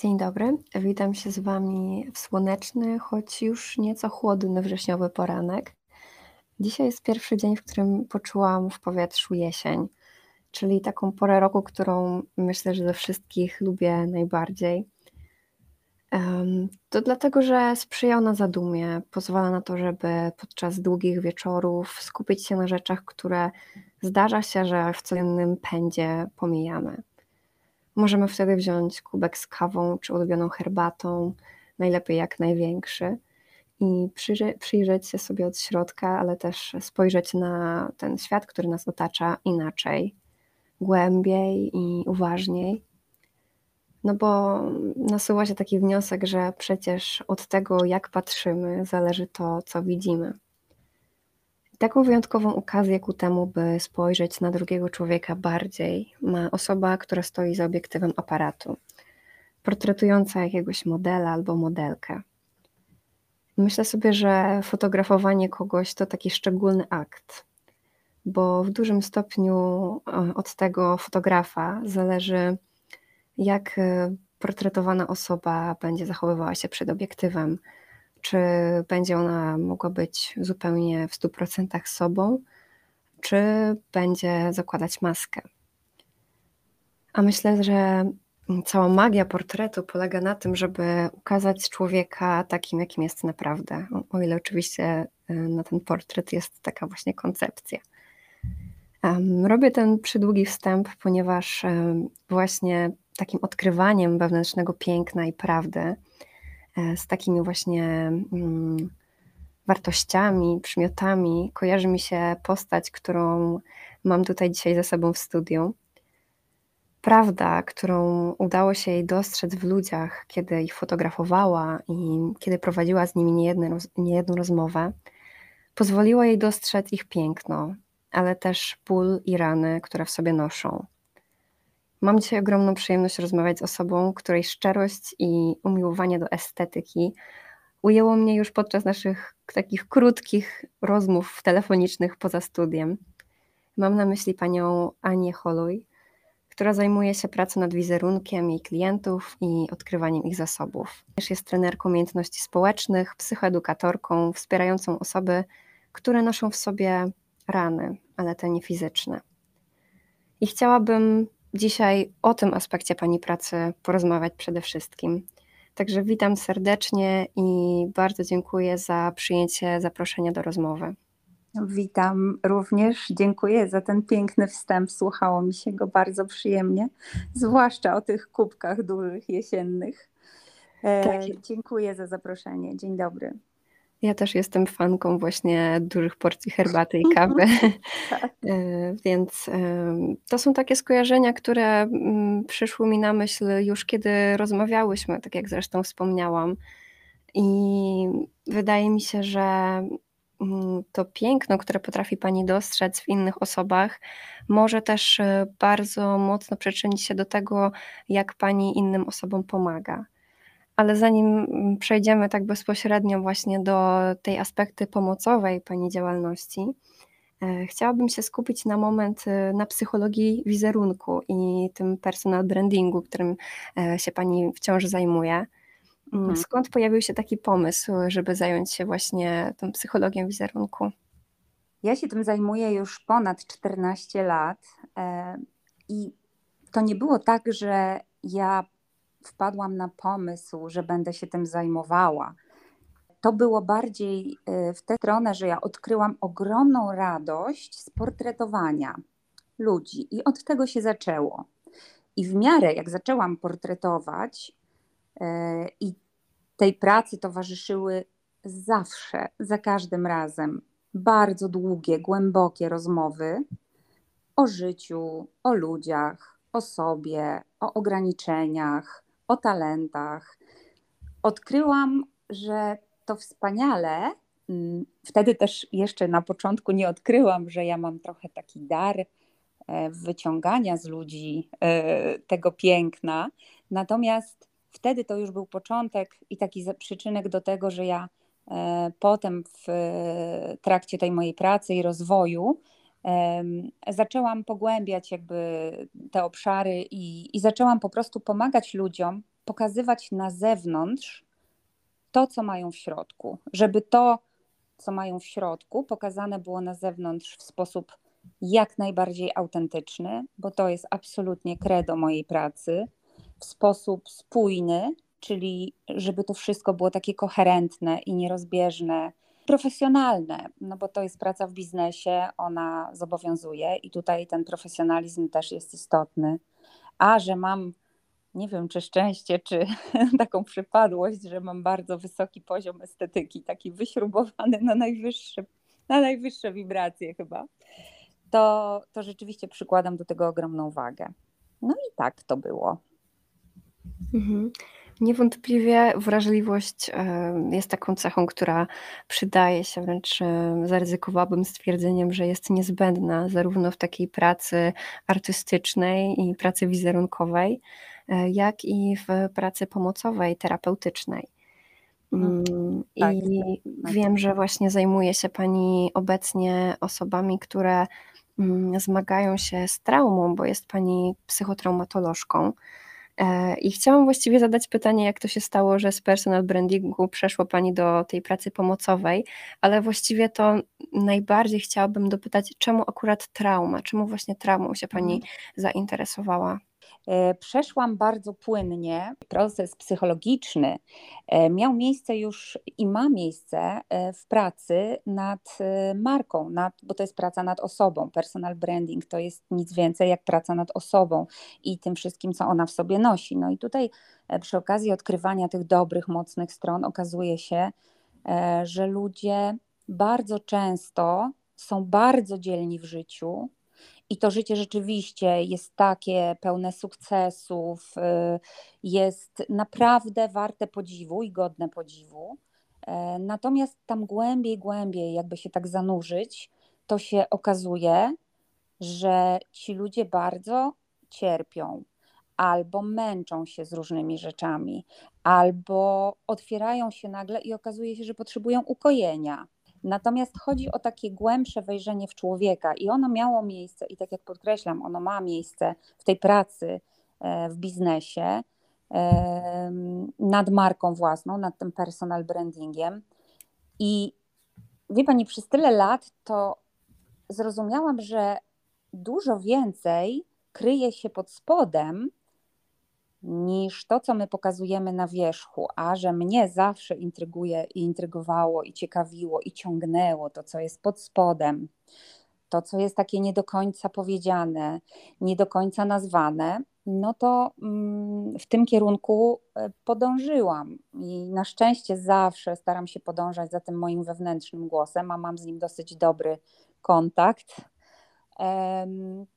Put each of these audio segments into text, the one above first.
Dzień dobry, witam się z Wami w słoneczny, choć już nieco chłodny wrześniowy poranek. Dzisiaj jest pierwszy dzień, w którym poczułam w powietrzu jesień, czyli taką porę roku, którą myślę, że ze wszystkich lubię najbardziej. To dlatego, że sprzyja ona zadumie, pozwala na to, żeby podczas długich wieczorów skupić się na rzeczach, które zdarza się, że w codziennym pędzie pomijamy. Możemy wtedy wziąć kubek z kawą czy ulubioną herbatą, najlepiej jak największy, i przyjrzeć się sobie od środka, ale też spojrzeć na ten świat, który nas otacza inaczej, głębiej i uważniej. No bo nasuwa się taki wniosek, że przecież od tego, jak patrzymy, zależy to, co widzimy. Taką wyjątkową okazję ku temu, by spojrzeć na drugiego człowieka bardziej, ma osoba, która stoi za obiektywem aparatu, portretująca jakiegoś modela albo modelkę. Myślę sobie, że fotografowanie kogoś to taki szczególny akt, bo w dużym stopniu e, od tego fotografa zależy, jak e, portretowana osoba będzie zachowywała się przed obiektywem, czy będzie ona mogła być zupełnie w 100% sobą, czy będzie zakładać maskę. A myślę, że cała magia portretu polega na tym, żeby ukazać człowieka takim, jakim jest naprawdę. O ile oczywiście y, na ten portret jest taka właśnie koncepcja. Robię ten przydługi wstęp, ponieważ właśnie takim odkrywaniem wewnętrznego piękna i prawdy z takimi właśnie mm, wartościami, przymiotami, kojarzy mi się postać, którą mam tutaj dzisiaj ze sobą w studiu. Prawda, którą udało się jej dostrzec w ludziach, kiedy ich fotografowała i kiedy prowadziła z nimi niejedną, niejedną rozmowę, pozwoliła jej dostrzec ich piękno, ale też ból i rany, które w sobie noszą. Mam dzisiaj ogromną przyjemność rozmawiać z osobą, której szczerość i umiłowanie do estetyki ujęło mnie już podczas naszych takich krótkich rozmów telefonicznych poza studiem. Mam na myśli panią Anię Holuj, która zajmuje się pracą nad wizerunkiem jej klientów i odkrywaniem ich zasobów. Jest trenerką umiejętności społecznych, psychoedukatorką, wspierającą osoby, które noszą w sobie rany, ale te nie fizyczne. I chciałabym dzisiaj o tym aspekcie Pani pracy porozmawiać przede wszystkim. Także witam serdecznie i bardzo dziękuję za przyjęcie zaproszenia do rozmowy. Witam również. Dziękuję za ten piękny wstęp. Słuchało mi się go bardzo przyjemnie, zwłaszcza o tych kubkach dużych jesiennych. E, tak. Dziękuję za zaproszenie. Dzień dobry. Ja też jestem fanką właśnie dużych porcji herbaty i kawy, tak. E, więc to są takie skojarzenia, które mm, przyszły mi na myśl już kiedy rozmawiałyśmy, tak jak zresztą wspomniałam. I wydaje mi się, że mm, to piękno, które potrafi Pani dostrzec w innych osobach, może też e, bardzo mocno przyczynić się do tego, jak Pani innym osobom pomaga. Ale zanim mm, przejdziemy tak bezpośrednio właśnie do tej aspekty pomocowej Pani działalności, e, chciałabym się skupić na moment e, na psychologii wizerunku i tym personal brandingu, którym e, się Pani wciąż zajmuje. Mm, mhm. Skąd pojawił się taki pomysł, żeby zająć się właśnie tą psychologią wizerunku? Ja się tym zajmuję już ponad 14 lat i to nie było tak, że ja wpadłam na pomysł, że będę się tym zajmowała. To było bardziej y, w tę stronę, że ja odkryłam ogromną radość z portretowania ludzi i od tego się zaczęło. I w miarę jak zaczęłam portretować y, i tej pracy towarzyszyły zawsze, za każdym razem bardzo długie, głębokie rozmowy o życiu, o ludziach, o sobie, o ograniczeniach, o talentach. Odkryłam, że to wspaniale. Mm, wtedy też jeszcze na początku nie odkryłam, że ja mam trochę taki dar e, wyciągania z ludzi e, tego piękna. Natomiast wtedy to już był początek i taki przyczynek do tego, że ja e, potem w trakcie tej mojej pracy i rozwoju zaczęłam pogłębiać jakby te obszary i, i zaczęłam po prostu pomagać ludziom pokazywać na zewnątrz to, co mają w środku, żeby to, co mają w środku, pokazane było na zewnątrz w sposób jak najbardziej autentyczny, bo to jest absolutnie credo mojej pracy, w sposób spójny, czyli żeby to wszystko było takie koherentne i nierozbieżne, profesjonalne, no bo to jest praca w biznesie, ona zobowiązuje i tutaj ten profesjonalizm też jest istotny. A że mam, nie wiem czy szczęście, czy taką przypadłość, że mam bardzo wysoki poziom estetyki, taki wyśrubowany na najwyższe, na najwyższe wibracje chyba, to, to rzeczywiście przykładam do tego ogromną wagę. No i tak to było. Mhm. Niewątpliwie wrażliwość jest taką cechą, która przydaje się, wręcz zaryzykowałabym stwierdzeniem, że jest niezbędna zarówno w takiej pracy artystycznej i pracy wizerunkowej, e, jak i w pracy pomocowej, terapeutycznej. Mhm. Mm, tak, I tak. wiem, że właśnie zajmuje się Pani obecnie osobami, które mm, zmagają się z traumą, bo jest Pani psychotraumatolożką. E, I chciałam właściwie zadać pytanie, jak to się stało, że z personal brandingu przeszło Pani do tej pracy pomocowej, ale właściwie to najbardziej chciałabym dopytać, czemu akurat trauma, czemu właśnie traumą się Pani mhm. zainteresowała? E, przeszłam bardzo płynnie. Proces psychologiczny e, miał miejsce już i ma miejsce e, w pracy nad marką, nad, bo to jest praca nad osobą. Personal branding to jest nic więcej jak praca nad osobą i tym wszystkim, co ona w sobie nosi. No i tutaj przy okazji odkrywania tych dobrych, mocnych stron okazuje się, że ludzie bardzo często są bardzo dzielni w życiu, i to życie rzeczywiście jest takie pełne sukcesów, y, jest naprawdę warte podziwu i godne podziwu. E, natomiast tam głębiej, głębiej, jakby się tak zanurzyć, to się okazuje, że ci ludzie bardzo cierpią, albo męczą się z różnymi rzeczami, albo otwierają się nagle i okazuje się, że potrzebują ukojenia Natomiast chodzi o takie głębsze wejrzenie w człowieka i ono miało miejsce, i tak jak podkreślam, ono ma miejsce w tej pracy, e, w biznesie, e, nad marką własną, nad tym personal brandingiem. I wie Pani, przez tyle lat to zrozumiałam, że dużo więcej kryje się pod spodem niż to, co my pokazujemy na wierzchu, a że mnie zawsze intryguje i intrygowało i ciekawiło i ciągnęło to, co jest pod spodem, to, co jest takie nie do końca powiedziane, nie do końca nazwane, no to mm, w tym kierunku e, podążyłam. I na szczęście zawsze staram się podążać za tym moim wewnętrznym głosem, a mam z nim dosyć dobry kontakt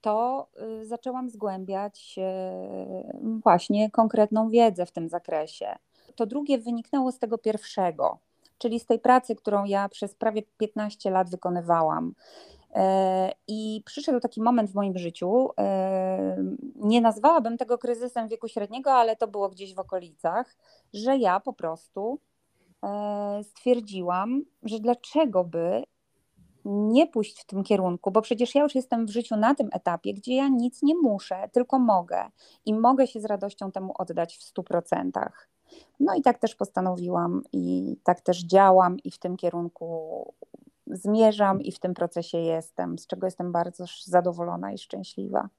to y, zaczęłam zgłębiać e, właśnie konkretną wiedzę w tym zakresie. To drugie wyniknęło z tego pierwszego, czyli z tej pracy, którą ja przez prawie 15 lat wykonywałam. E, I przyszedł taki moment w moim życiu, e, nie nazwałabym tego kryzysem wieku średniego, ale to było gdzieś w okolicach, że ja po prostu stwierdziłam, że dlaczego by nie pójść w tym kierunku, bo przecież ja już jestem w życiu na tym etapie, gdzie ja nic nie muszę, tylko mogę i mogę się z radością temu oddać w stu procentach. No i tak też postanowiłam i tak też działam i w tym kierunku zmierzam i w tym procesie jestem, z czego jestem bardzo zadowolona i szczęśliwa.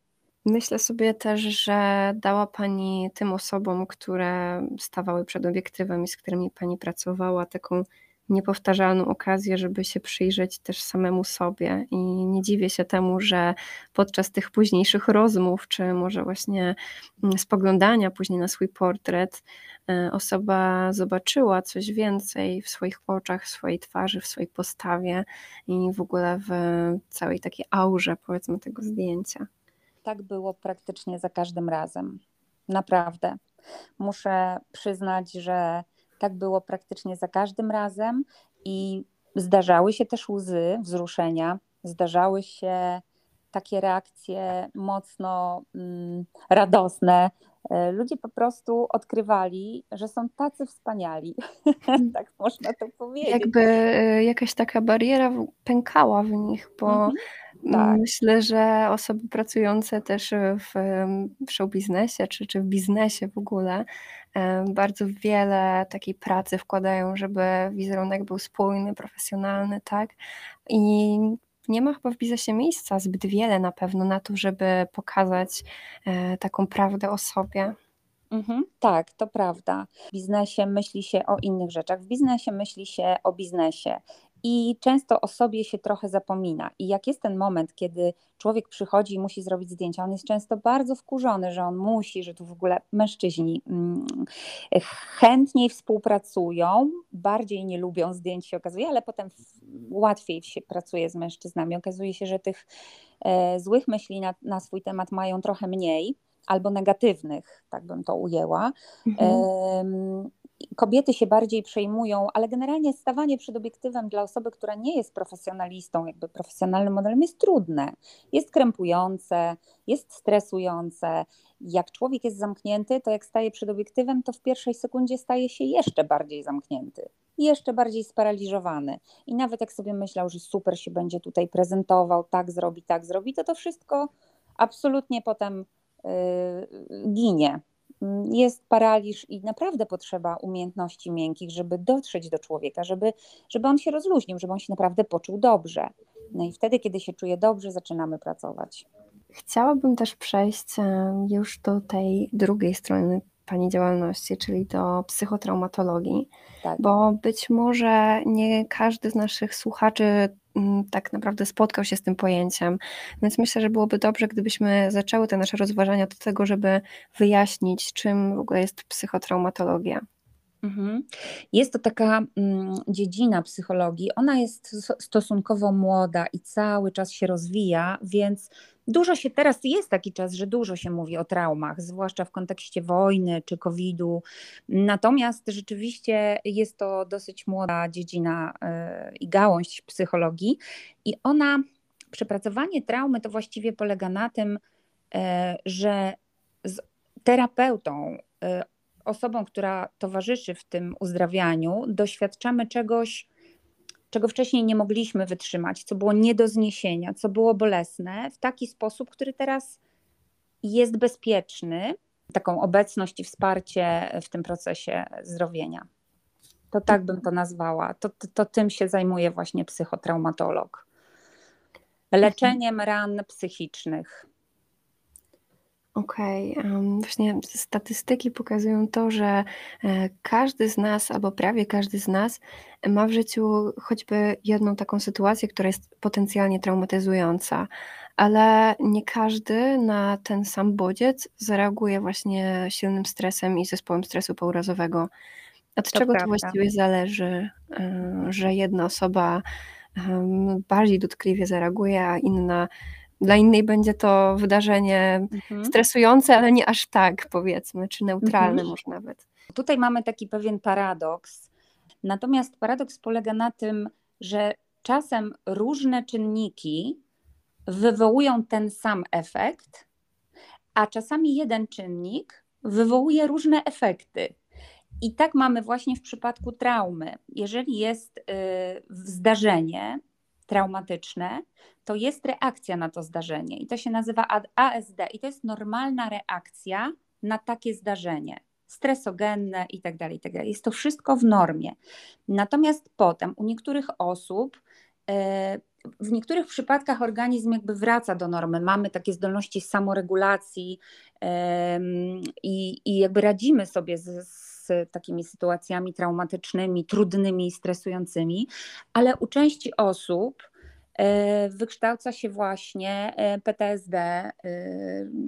Myślę sobie też, że dała Pani tym osobom, które stawały przed obiektywem i z którymi Pani pracowała, taką niepowtarzalną okazję, żeby się przyjrzeć też samemu sobie. I nie dziwię się temu, że podczas tych późniejszych rozmów, czy może właśnie mm, spoglądania później na swój portret, e, osoba zobaczyła coś więcej w swoich oczach, w swojej twarzy, w swojej postawie i w ogóle w całej takiej aurze, powiedzmy, tego zdjęcia. Tak było praktycznie za każdym razem. Naprawdę. Muszę przyznać, że tak było praktycznie za każdym razem i zdarzały się też łzy wzruszenia, zdarzały się takie reakcje mocno mm, radosne. E, ludzie po prostu odkrywali, że są tacy wspaniali. tak można to powiedzieć. Jakby e, jakaś taka bariera pękała w nich, bo mm -hmm. Tak. Myślę, że osoby pracujące też w, w show biznesie czy, czy w biznesie w ogóle bardzo wiele takiej pracy wkładają, żeby wizerunek był spójny, profesjonalny, tak? I nie ma chyba w biznesie miejsca zbyt wiele na pewno na to, żeby pokazać e, taką prawdę o sobie. Mhm, tak, to prawda. W biznesie myśli się o innych rzeczach, w biznesie myśli się o biznesie i często o sobie się trochę zapomina. I jak jest ten moment, kiedy człowiek przychodzi i musi zrobić zdjęcia, on jest często bardzo wkurzony, że on musi, że tu w ogóle mężczyźni mm, chętniej współpracują, bardziej nie lubią zdjęć się okazuje, ale potem łatwiej się pracuje z mężczyznami. Okazuje się, że tych e, złych myśli na, na swój temat mają trochę mniej albo negatywnych, tak bym to ujęła. Mhm kobiety się bardziej przejmują, ale generalnie stawanie przed obiektywem dla osoby, która nie jest profesjonalistą, jakby profesjonalnym modelem, jest trudne, jest krępujące, jest stresujące. Jak człowiek jest zamknięty, to jak staje przed obiektywem, to w pierwszej sekundzie staje się jeszcze bardziej zamknięty, jeszcze bardziej sparaliżowany. I nawet jak sobie myślał, że super się będzie tutaj prezentował, tak zrobi, tak zrobi, to to wszystko absolutnie potem yy, ginie jest paraliż i naprawdę potrzeba umiejętności miękkich, żeby dotrzeć do człowieka, żeby, żeby on się rozluźnił, żeby on się naprawdę poczuł dobrze. No i wtedy, kiedy się czuje dobrze, zaczynamy pracować. Chciałabym też przejść już do tej drugiej strony Pani działalności, czyli do psychotraumatologii, tak. bo być może nie każdy z naszych słuchaczy Mm, tak naprawdę spotkał się z tym pojęciem. Więc myślę, że byłoby dobrze, gdybyśmy zaczęły te nasze rozważania do tego, żeby wyjaśnić, czym w ogóle jest psychotraumatologia. Mhm. Jest to taka mm, dziedzina psychologii. Ona jest stosunkowo młoda i cały czas się rozwija, więc Dużo się teraz jest taki czas, że dużo się mówi o traumach, zwłaszcza w kontekście wojny czy COVID-u. Natomiast rzeczywiście jest to dosyć młoda dziedzina e, i gałąź psychologii, i ona, przepracowanie traumy to właściwie polega na tym, e, że z terapeutą, e, osobą, która towarzyszy w tym uzdrawianiu, doświadczamy czegoś czego wcześniej nie mogliśmy wytrzymać, co było nie do zniesienia, co było bolesne, w taki sposób, który teraz jest bezpieczny, taką obecność i wsparcie w tym procesie zdrowienia. To tak bym to nazwała. To, to, to tym się zajmuje właśnie psychotraumatolog. Leczeniem ran psychicznych. Okej, właśnie statystyki pokazują to, że e, każdy z nas, albo prawie każdy z nas, ma w życiu choćby jedną taką sytuację, która jest potencjalnie traumatyzująca, ale nie każdy na ten sam bodziec zareaguje właśnie silnym stresem i zespołem stresu pourazowego. Od to czego prawda. to właściwie zależy, e, że jedna osoba bardziej dotkliwie zareaguje, a inna dla innej będzie to wydarzenie mhm. stresujące, ale nie aż tak, powiedzmy, czy neutralne mhm. może nawet. Tutaj mamy taki pewien paradoks. Natomiast paradoks polega na tym, że czasem różne czynniki wywołują ten sam efekt, a czasami jeden czynnik wywołuje różne efekty. I tak mamy właśnie w przypadku traumy. Jeżeli jest y, zdarzenie, traumatyczne, to jest reakcja na to zdarzenie i to się nazywa ASD i to jest normalna reakcja na takie zdarzenie stresogenne i tak dalej, i tak dalej. Jest to wszystko w normie. Natomiast potem u niektórych osób e, w niektórych przypadkach organizm jakby wraca do normy. Mamy takie zdolności samoregulacji i, i jakby radzimy sobie z, z takimi sytuacjami traumatycznymi, trudnymi, stresującymi, ale u części osób e, wykształca się właśnie e, PTSD, e,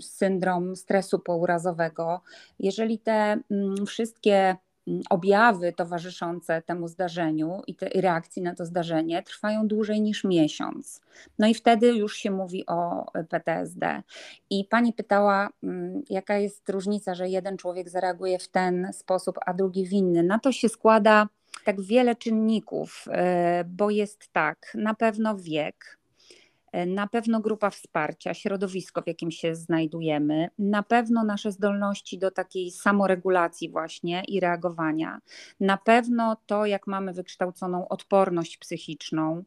syndrom stresu pourazowego. Jeżeli te mm, wszystkie objawy towarzyszące temu zdarzeniu i te reakcji na to zdarzenie trwają dłużej niż miesiąc. No i wtedy już się mówi o PTSD. I pani pytała, mm, jaka jest różnica, że jeden człowiek zareaguje w ten sposób, a drugi w inny. Na to się składa tak wiele czynników, e, bo jest tak, na pewno wiek, na pewno grupa wsparcia, środowisko, w jakim się znajdujemy, na pewno nasze zdolności do takiej samoregulacji, właśnie i reagowania, na pewno to, jak mamy wykształconą odporność psychiczną,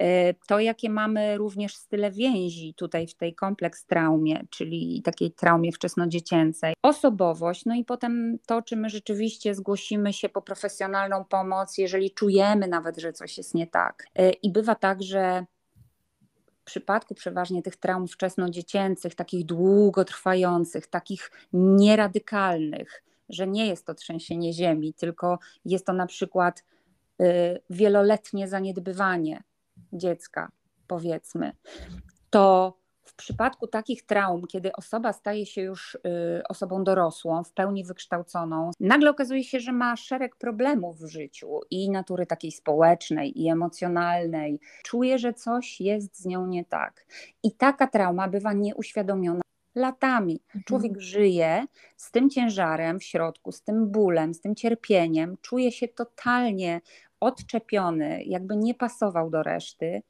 e, to, jakie mamy również style więzi tutaj w tej kompleks traumie, czyli takiej traumie wczesnodziecięcej, osobowość, no i potem to, czy my rzeczywiście zgłosimy się po profesjonalną pomoc, jeżeli czujemy nawet, że coś jest nie tak. E, I bywa tak, że przypadku przeważnie tych traum wczesnodziecięcych, takich długotrwających, takich nieradykalnych, że nie jest to trzęsienie ziemi, tylko jest to na przykład y, wieloletnie zaniedbywanie dziecka, powiedzmy, to przypadku takich traum, kiedy osoba staje się już y, osobą dorosłą, w pełni wykształconą, nagle okazuje się, że ma szereg problemów w życiu i natury takiej społecznej, i emocjonalnej. Czuje, że coś jest z nią nie tak. I taka trauma bywa nieuświadomiona latami. Mhm. Człowiek żyje z tym ciężarem w środku, z tym bólem, z tym cierpieniem, czuje się totalnie odczepiony, jakby nie pasował do reszty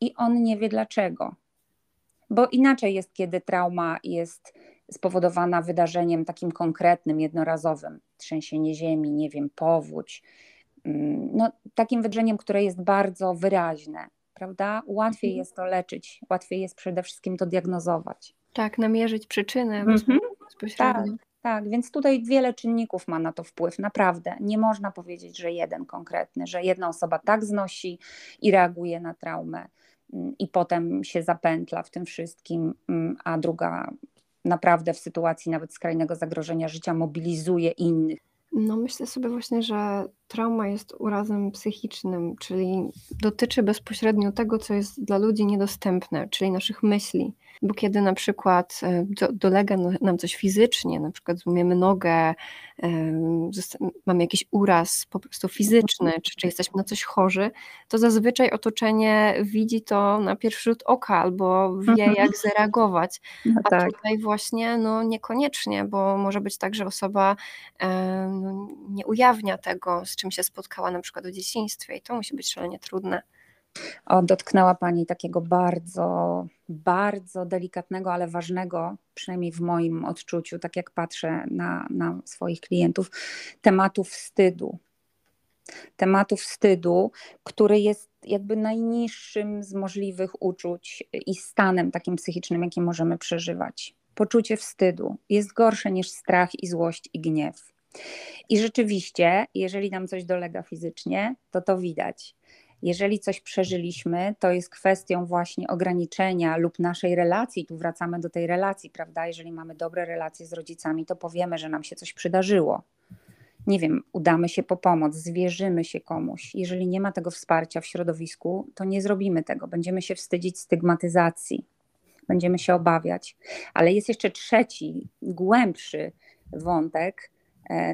i on nie wie dlaczego bo inaczej jest, kiedy trauma jest spowodowana wydarzeniem takim konkretnym, jednorazowym, trzęsienie ziemi, nie wiem, powódź, mm, no, takim wydarzeniem, które jest bardzo wyraźne, prawda? Łatwiej mhm. jest to leczyć, łatwiej jest przede wszystkim to diagnozować. Tak, namierzyć przyczynę mhm. bezpośrednio. Tak, tak, więc tutaj wiele czynników ma na to wpływ, naprawdę. Nie można powiedzieć, że jeden konkretny, że jedna osoba tak znosi i reaguje na traumę i potem się zapętla w tym wszystkim, mm, a druga naprawdę w sytuacji nawet skrajnego zagrożenia życia mobilizuje innych. No myślę sobie właśnie, że trauma jest urazem psychicznym, czyli dotyczy bezpośrednio tego, co jest dla ludzi niedostępne, czyli naszych myśli. Bo kiedy na przykład e, do, dolega nam coś fizycznie, na przykład złumiemy nogę, mamy jakiś uraz po prostu fizyczny, czy, czy jesteśmy na coś chorzy, to zazwyczaj otoczenie widzi to na pierwszy rzut oka albo wie, mhm. jak zareagować. No A tak. tutaj właśnie no, niekoniecznie, bo może być tak, że osoba no, nie ujawnia tego, z czym się spotkała na przykład w dzieciństwie i to musi być szalenie trudne. O, dotknęła Pani takiego bardzo, bardzo delikatnego, ale ważnego, przynajmniej w moim odczuciu, tak jak patrzę na, na swoich klientów, tematu wstydu. Tematu wstydu, który jest jakby najniższym z możliwych uczuć i stanem takim psychicznym, jaki możemy przeżywać. Poczucie wstydu jest gorsze niż strach i złość i gniew. I rzeczywiście, jeżeli nam coś dolega fizycznie, to to widać. Jeżeli coś przeżyliśmy, to jest kwestią właśnie ograniczenia lub naszej relacji. Tu wracamy do tej relacji, prawda? Jeżeli mamy dobre relacje z rodzicami, to powiemy, że nam się coś przydarzyło. Nie wiem, udamy się po pomoc, zwierzymy się komuś. Jeżeli nie ma tego wsparcia w środowisku, to nie zrobimy tego. Będziemy się wstydzić stygmatyzacji, będziemy się obawiać. Ale jest jeszcze trzeci, głębszy wątek,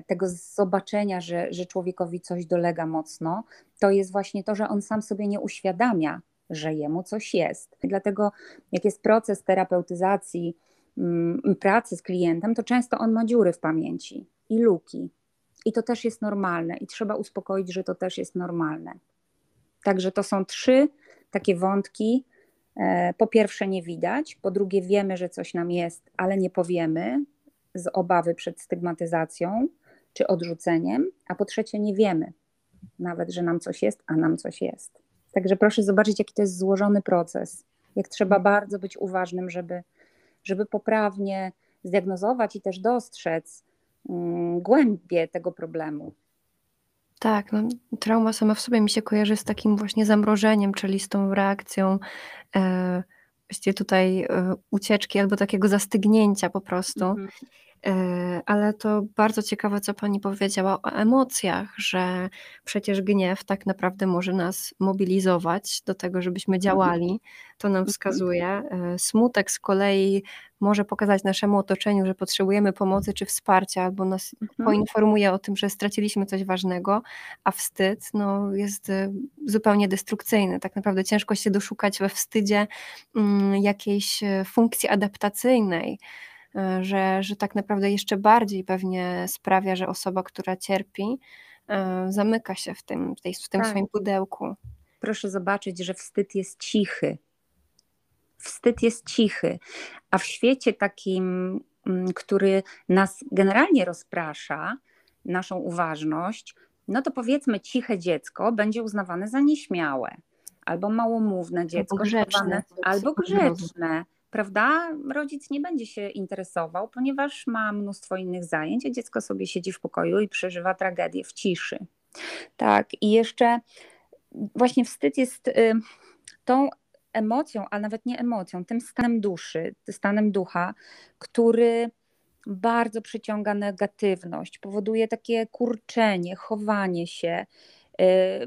tego zobaczenia, że, że człowiekowi coś dolega mocno, to jest właśnie to, że on sam sobie nie uświadamia, że jemu coś jest. Dlatego, jak jest proces terapeutyzacji, mm, pracy z klientem, to często on ma dziury w pamięci i luki. I to też jest normalne, i trzeba uspokoić, że to też jest normalne. Także to są trzy takie wątki. E, po pierwsze, nie widać, po drugie, wiemy, że coś nam jest, ale nie powiemy, z obawy przed stygmatyzacją czy odrzuceniem, a po trzecie nie wiemy nawet, że nam coś jest, a nam coś jest. Także proszę zobaczyć, jaki to jest złożony proces. Jak trzeba bardzo być uważnym, żeby, żeby poprawnie zdiagnozować i też dostrzec um, głębie tego problemu. Tak, no, trauma sama w sobie mi się kojarzy z takim właśnie zamrożeniem, czyli z tą reakcją e, właściwie tutaj e, ucieczki albo takiego zastygnięcia po prostu. Mhm. E, ale to bardzo ciekawe, co Pani powiedziała o emocjach, że przecież gniew tak naprawdę może nas mobilizować do tego, żebyśmy mhm. działali. To nam mhm. wskazuje. E, smutek z kolei może pokazać naszemu otoczeniu, że potrzebujemy pomocy czy wsparcia, albo nas mhm. poinformuje o tym, że straciliśmy coś ważnego, a wstyd no, jest e, zupełnie destrukcyjny. Tak naprawdę ciężko się doszukać we wstydzie mm, jakiejś funkcji adaptacyjnej. E, że, że tak naprawdę jeszcze bardziej pewnie sprawia, że osoba, która cierpi, e, zamyka się w tym, w, tej, w tym tak. swoim pudełku. Proszę zobaczyć, że wstyd jest cichy. wstyd jest cichy, a w świecie takim, mm, który nas generalnie rozprasza, naszą uważność, no to powiedzmy ciche dziecko będzie uznawane za nieśmiałe, albo małomówne dziecko, albo grzeczne, albo grzeczne prawda? Rodzic nie będzie się interesował, ponieważ ma mnóstwo innych zajęć, a dziecko sobie siedzi w pokoju i przeżywa tragedię w ciszy. Tak, i jeszcze właśnie wstyd jest y, tą emocją, a nawet nie emocją, tym stanem duszy, stanem ducha, który bardzo przyciąga negatywność, powoduje takie kurczenie, chowanie się,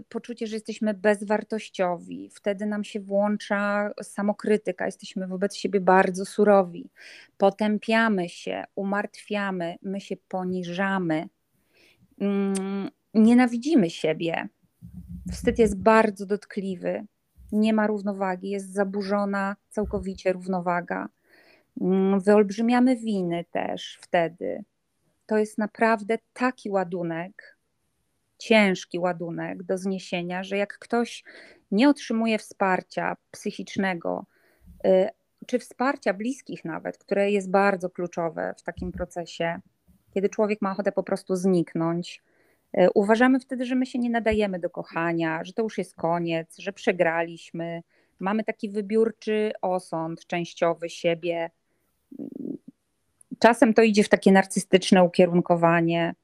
poczucie, że jesteśmy bezwartościowi. Wtedy nam się włącza samokrytyka, jesteśmy wobec siebie bardzo surowi. Potępiamy się, umartwiamy, my się poniżamy, mm, nienawidzimy siebie. Wstyd jest bardzo dotkliwy, nie ma równowagi, jest zaburzona całkowicie równowaga. Mm, wyolbrzymiamy winy też wtedy. To jest naprawdę taki ładunek, ciężki ładunek do zniesienia, że jak ktoś nie otrzymuje wsparcia psychicznego, y, czy wsparcia bliskich nawet, które jest bardzo kluczowe w takim procesie, kiedy człowiek ma ochotę po prostu zniknąć, y, uważamy wtedy, że my się nie nadajemy do kochania, że to już jest koniec, że przegraliśmy. Mamy taki wybiórczy osąd częściowy siebie. Czasem to idzie w takie narcystyczne ukierunkowanie,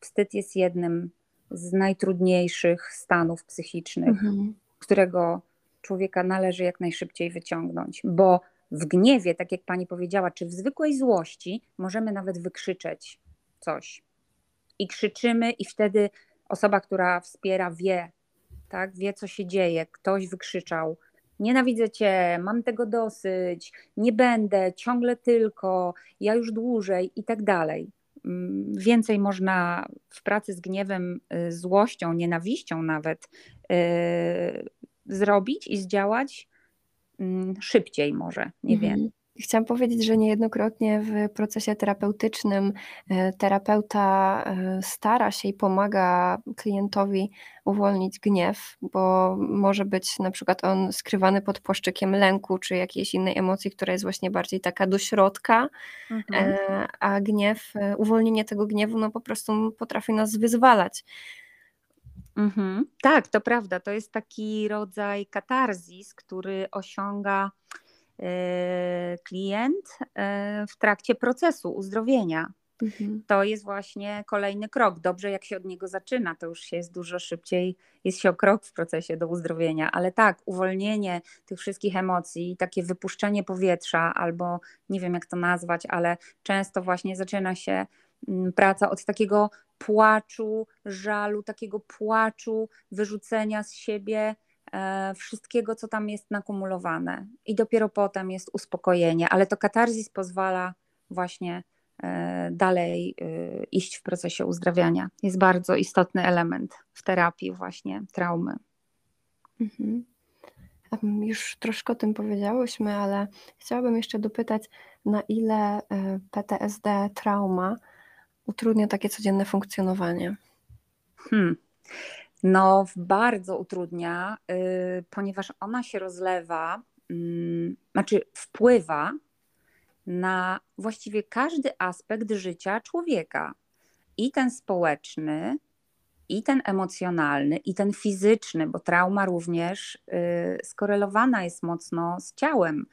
wstyd jest jednym z najtrudniejszych stanów psychicznych, mhm. którego człowieka należy jak najszybciej wyciągnąć, bo w gniewie, tak jak pani powiedziała, czy w zwykłej złości możemy nawet wykrzyczeć coś. I krzyczymy, i wtedy osoba, która wspiera, wie, tak, wie, co się dzieje. Ktoś wykrzyczał: Nienawidzę cię, mam tego dosyć, nie będę, ciągle tylko, ja już dłużej, i tak dalej. Mm, więcej można w pracy z gniewem, y, złością, nienawiścią nawet y, zrobić i zdziałać mm, szybciej może, nie mhm. wiem. Chciałam powiedzieć, że niejednokrotnie w procesie terapeutycznym e, terapeuta e, stara się i pomaga klientowi uwolnić gniew, bo może być na przykład on skrywany pod płaszczykiem lęku czy jakiejś innej emocji, która jest właśnie bardziej taka do środka, mhm. E, a gniew, uwolnienie tego gniewu no po prostu potrafi nas wyzwalać. Mhm. Tak, to prawda. To jest taki rodzaj katarzis, który osiąga klient e, w trakcie procesu uzdrowienia. Mhm. To jest właśnie kolejny krok. Dobrze, jak się od niego zaczyna, to już się jest dużo szybciej, jest się o krok w procesie do uzdrowienia. Ale tak, uwolnienie tych wszystkich emocji, takie wypuszczenie powietrza, albo nie wiem jak to nazwać, ale często właśnie zaczyna się mm, praca od takiego płaczu, żalu, takiego płaczu, wyrzucenia z siebie wszystkiego, co tam jest nakumulowane. I dopiero potem jest uspokojenie, ale to katarzis pozwala właśnie e, dalej e, iść w procesie uzdrawiania. Jest bardzo istotny element w terapii właśnie traumy. Mhm. Już troszkę o tym powiedziałyśmy, ale chciałabym jeszcze dopytać, na ile PTSD, trauma utrudnia takie codzienne funkcjonowanie? Hmm. No, bardzo utrudnia, yy, ponieważ ona się rozlewa, yy, znaczy wpływa na właściwie każdy aspekt życia człowieka. I ten społeczny, i ten emocjonalny, i ten fizyczny, bo trauma również yy, skorelowana jest mocno z ciałem.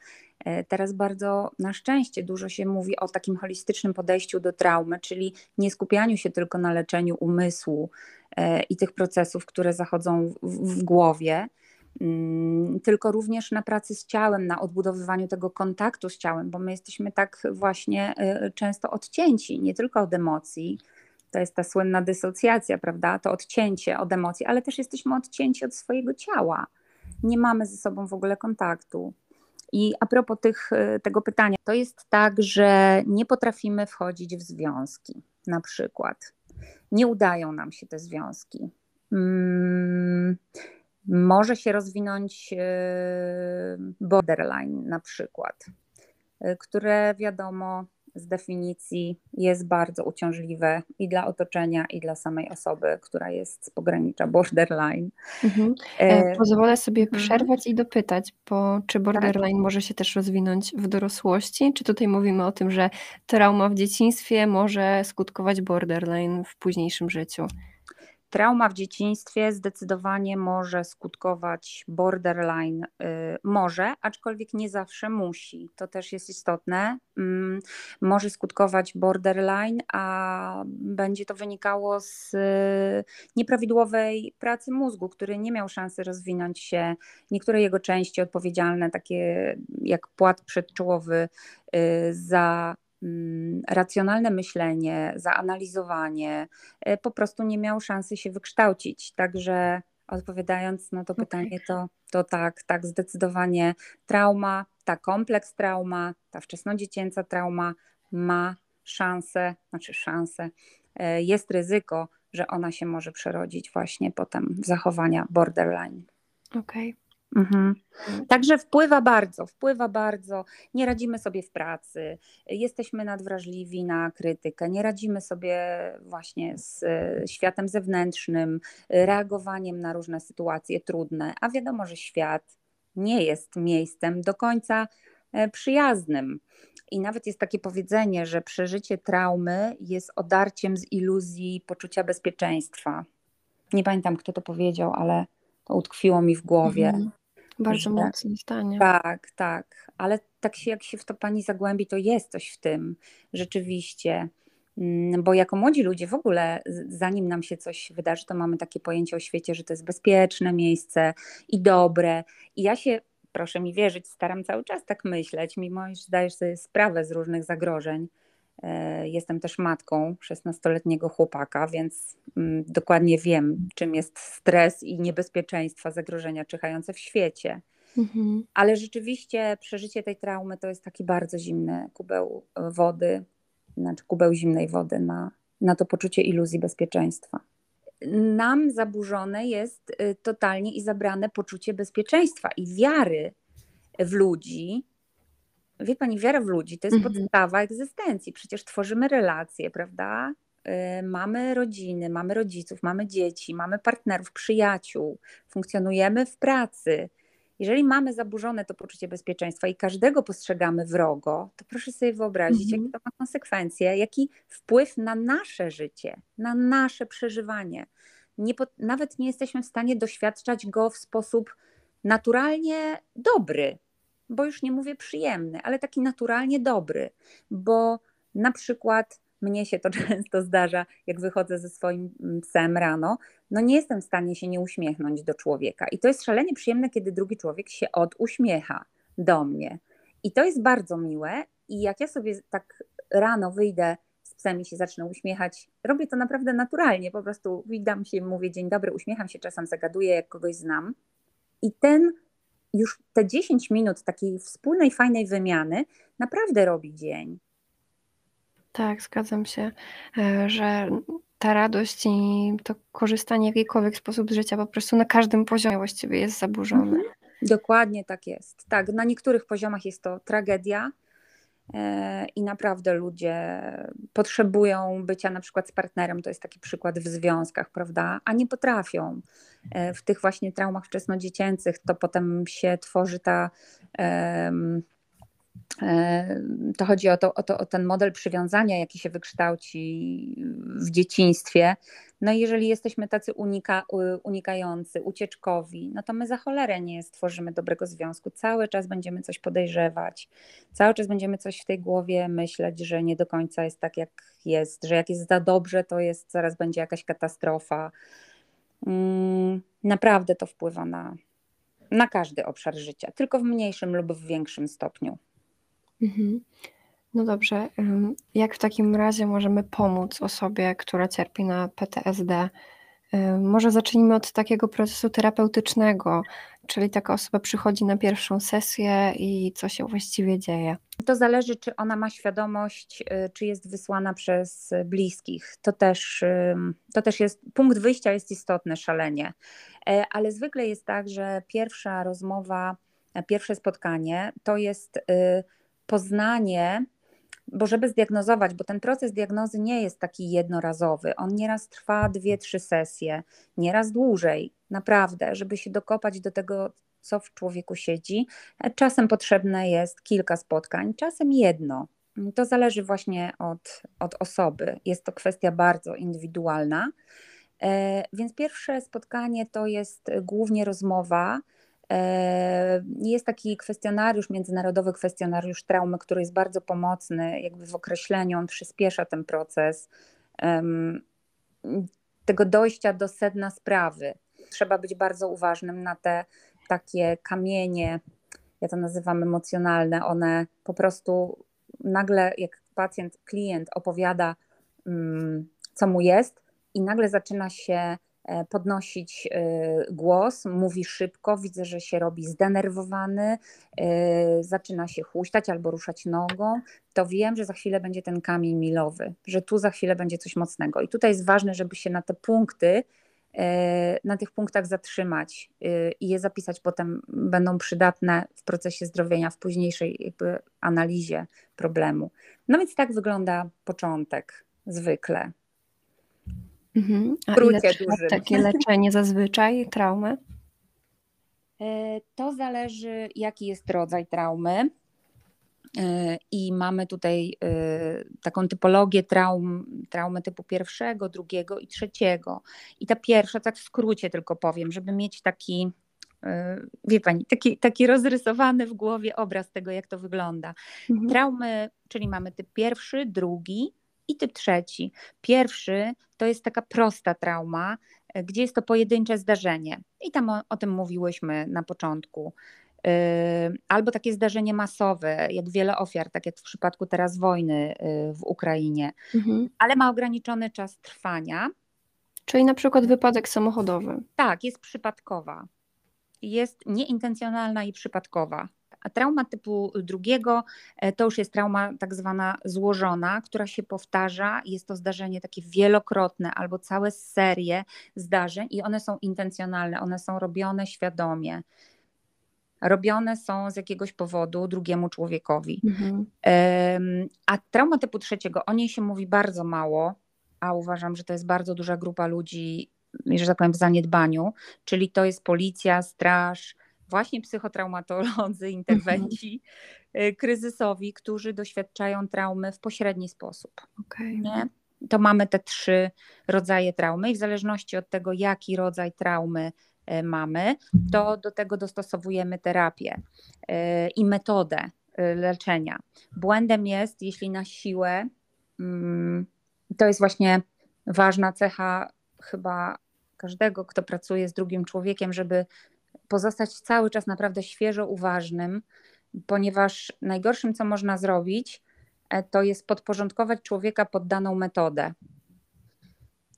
E, teraz bardzo na szczęście dużo się mówi o takim holistycznym podejściu do traumy, czyli nie skupianiu się tylko na leczeniu umysłu e, i tych procesów, które zachodzą w, w głowie, mm, tylko również na pracy z ciałem, na odbudowywaniu tego kontaktu z ciałem, bo my jesteśmy tak właśnie e, często odcięci, nie tylko od emocji. To jest ta słynna dysocjacja, prawda? To odcięcie od emocji, ale też jesteśmy odcięci od swojego ciała. Nie mamy ze sobą w ogóle kontaktu. I a propos tych, e, tego pytania, to jest tak, że nie potrafimy wchodzić w związki, na przykład. Nie udają nam się te związki. Hmm, może się rozwinąć e, borderline, na przykład, e, które wiadomo z definicji jest bardzo uciążliwe i dla otoczenia, i dla samej osoby, która jest z pogranicza borderline. Mhm. E, pozwolę sobie mhm. przerwać i dopytać, bo czy tak. borderline tak. może się też rozwinąć w dorosłości? Czy tutaj mówimy o tym, że trauma w dzieciństwie może skutkować borderline w późniejszym życiu? Trauma w dzieciństwie zdecydowanie może skutkować borderline, y, może, aczkolwiek nie zawsze musi. To też jest istotne. Mm, może skutkować borderline, a będzie to wynikało z y, nieprawidłowej pracy mózgu, który nie miał szansy rozwinąć się. Niektóre jego części odpowiedzialne, takie jak płat przedczołowy y, za racjonalne myślenie, zaanalizowanie e, po prostu nie miał szansy się wykształcić. Także odpowiadając na to pytanie, to, to tak, tak, zdecydowanie trauma, ta kompleks trauma, ta wczesnodziecięca trauma ma szansę, znaczy szansę, e, jest ryzyko, że ona się może przerodzić właśnie potem w zachowania borderline. Okej. Okay. Mhm. Także wpływa bardzo, wpływa bardzo. Nie radzimy sobie w pracy, jesteśmy nadwrażliwi na krytykę, nie radzimy sobie właśnie z e, światem zewnętrznym, reagowaniem na różne sytuacje trudne, a wiadomo, że świat nie jest miejscem do końca e, przyjaznym. I nawet jest takie powiedzenie, że przeżycie traumy jest odarciem z iluzji poczucia bezpieczeństwa. Nie pamiętam, kto to powiedział, ale to utkwiło mi w głowie. Mhm. Bardzo że, mocne zdanie. Tak, tak, ale tak się, jak się w to pani zagłębi, to jest coś w tym rzeczywiście. Mm, bo jako młodzi ludzie w ogóle, zanim nam się coś wydarzy, to mamy takie pojęcie o świecie, że to jest bezpieczne miejsce i dobre. I ja się, proszę mi wierzyć, staram cały czas tak myśleć, mimo iż zdajesz sobie sprawę z różnych zagrożeń. E, jestem też matką 16-letniego chłopaka, więc mm, dokładnie wiem, czym jest stres i niebezpieczeństwa, zagrożenia czyhające w świecie. Mhm. Ale rzeczywiście przeżycie tej traumy to jest taki bardzo zimny kubeł wody, znaczy kubeł zimnej wody na, na to poczucie iluzji bezpieczeństwa. Nam zaburzone jest y, totalnie i zabrane poczucie bezpieczeństwa i wiary w ludzi, wie pani, wiara w ludzi to jest mhm. podstawa egzystencji. Przecież tworzymy relacje, prawda? Y, mamy rodziny, mamy rodziców, mamy dzieci, mamy partnerów, przyjaciół, funkcjonujemy w pracy. Jeżeli mamy zaburzone to poczucie bezpieczeństwa i każdego postrzegamy wrogo, to proszę sobie wyobrazić, mhm. jakie to ma konsekwencje, jaki wpływ na nasze życie, na nasze przeżywanie. Nie, nawet nie jesteśmy w stanie doświadczać go w sposób naturalnie dobry, bo już nie mówię przyjemny, ale taki naturalnie dobry, bo na przykład mnie się to często zdarza, jak wychodzę ze swoim mm, psem rano, no nie jestem w stanie się nie uśmiechnąć do człowieka. I to jest szalenie przyjemne, kiedy drugi człowiek się oduśmiecha do mnie. I to jest bardzo miłe. I jak ja sobie tak rano wyjdę z psem i się zacznę uśmiechać, robię to naprawdę naturalnie. Po prostu witam się, mówię dzień dobry, uśmiecham się, czasem zagaduję, jak kogoś znam. I ten już te 10 minut takiej wspólnej, fajnej wymiany naprawdę robi dzień. Tak, zgadzam się, e, że ta radość i to korzystanie w jakikolwiek sposób z życia po prostu na każdym poziomie właściwie jest zaburzone. Mhm. Dokładnie tak jest. Tak, na niektórych poziomach jest to tragedia, i naprawdę ludzie potrzebują bycia na przykład z partnerem, to jest taki przykład w związkach, prawda, a nie potrafią. E, w tych właśnie traumach wczesnodziecięcych to potem się tworzy ta E, to chodzi o, to, o, to, o ten model przywiązania, jaki się wykształci w dzieciństwie. No i jeżeli jesteśmy tacy unika, unikający, ucieczkowi, no to my za cholerę nie stworzymy dobrego związku. Cały czas będziemy coś podejrzewać, cały czas będziemy coś w tej głowie myśleć, że nie do końca jest tak, jak jest, że jak jest za dobrze, to jest zaraz będzie jakaś katastrofa. Mm, naprawdę to wpływa na, na każdy obszar życia, tylko w mniejszym lub w większym stopniu. Mhm. No dobrze. Jak w takim razie możemy pomóc osobie, która cierpi na PTSD? Może zacznijmy od takiego procesu terapeutycznego, czyli taka osoba przychodzi na pierwszą sesję i co się właściwie dzieje. To zależy, czy ona ma świadomość, y, czy jest wysłana przez bliskich. To też, to też jest, punkt wyjścia jest istotny szalenie, e, ale zwykle jest tak, że pierwsza rozmowa, pierwsze spotkanie to jest y, poznanie bo żeby zdiagnozować, bo ten proces diagnozy nie jest taki jednorazowy, on nieraz trwa dwie, trzy sesje, nieraz dłużej, naprawdę, żeby się dokopać do tego, co w człowieku siedzi. Czasem potrzebne jest kilka spotkań, czasem jedno. To zależy właśnie od, od osoby. Jest to kwestia bardzo indywidualna. E, więc pierwsze spotkanie to jest głównie rozmowa. E, jest taki kwestionariusz, międzynarodowy kwestionariusz traumy, który jest bardzo pomocny, jakby w określeniu, on przyspiesza ten proces tego dojścia do sedna sprawy. Trzeba być bardzo uważnym na te takie kamienie, ja to nazywam emocjonalne, one po prostu nagle, jak pacjent, klient opowiada, mm, co mu jest, i nagle zaczyna się podnosić e, głos, mówi szybko, widzę, że się robi zdenerwowany, e, zaczyna się huśtać albo ruszać nogą, to wiem, że za chwilę będzie ten kamień milowy, że tu za chwilę będzie coś mocnego. I tutaj jest ważne, żeby się na te punkty, na tych punktach zatrzymać i je zapisać potem będą przydatne w procesie zdrowienia, w późniejszej analizie problemu. No więc tak wygląda początek zwykle. Mhm. A ile takie leczenie zazwyczaj, traumy? E, to zależy, jaki jest rodzaj traumy. E, I mamy tutaj e, taką typologię traum, traumy typu pierwszego, drugiego i trzeciego. I ta pierwsza, tak w skrócie tylko powiem, żeby mieć taki, wie pani, taki, taki rozrysowany w głowie obraz tego, jak to wygląda. Mhm. Traumy, czyli mamy typ pierwszy, drugi, i typ trzeci. Pierwszy to jest taka prosta trauma, e, gdzie jest to pojedyncze zdarzenie. I tam o, o tym mówiłyśmy na początku. Yy, albo takie zdarzenie masowe, jak wiele ofiar, tak jak w przypadku teraz wojny yy, w Ukrainie, mhm. ale ma ograniczony czas trwania. Czyli na przykład wypadek samochodowy. Tak, jest przypadkowa. Jest nieintencjonalna i przypadkowa. A trauma typu drugiego e, to już jest trauma tak zwana złożona, która się powtarza. Jest to zdarzenie takie wielokrotne albo całe serie zdarzeń i one są intencjonalne, one są robione świadomie. Robione są z jakiegoś powodu drugiemu człowiekowi. Mhm. A trauma typu trzeciego, o niej się mówi bardzo mało, a uważam, że to jest bardzo duża grupa ludzi, że tak powiem, w zaniedbaniu, czyli to jest policja, straż, właśnie psychotraumatolodzy mhm. kryzysowi, którzy doświadczają traumy w pośredni sposób. Okay. Nie? To mamy te trzy rodzaje traumy i w zależności od tego, jaki rodzaj traumy e, mamy, to do tego dostosowujemy terapię e, i metodę leczenia. Błędem jest, jeśli na siłę, mm, to jest właśnie ważna cecha chyba każdego, kto pracuje z drugim człowiekiem, żeby pozostać cały czas naprawdę świeżo uważnym, ponieważ najgorszym, co można zrobić, e, to jest podporządkować człowieka pod daną metodę.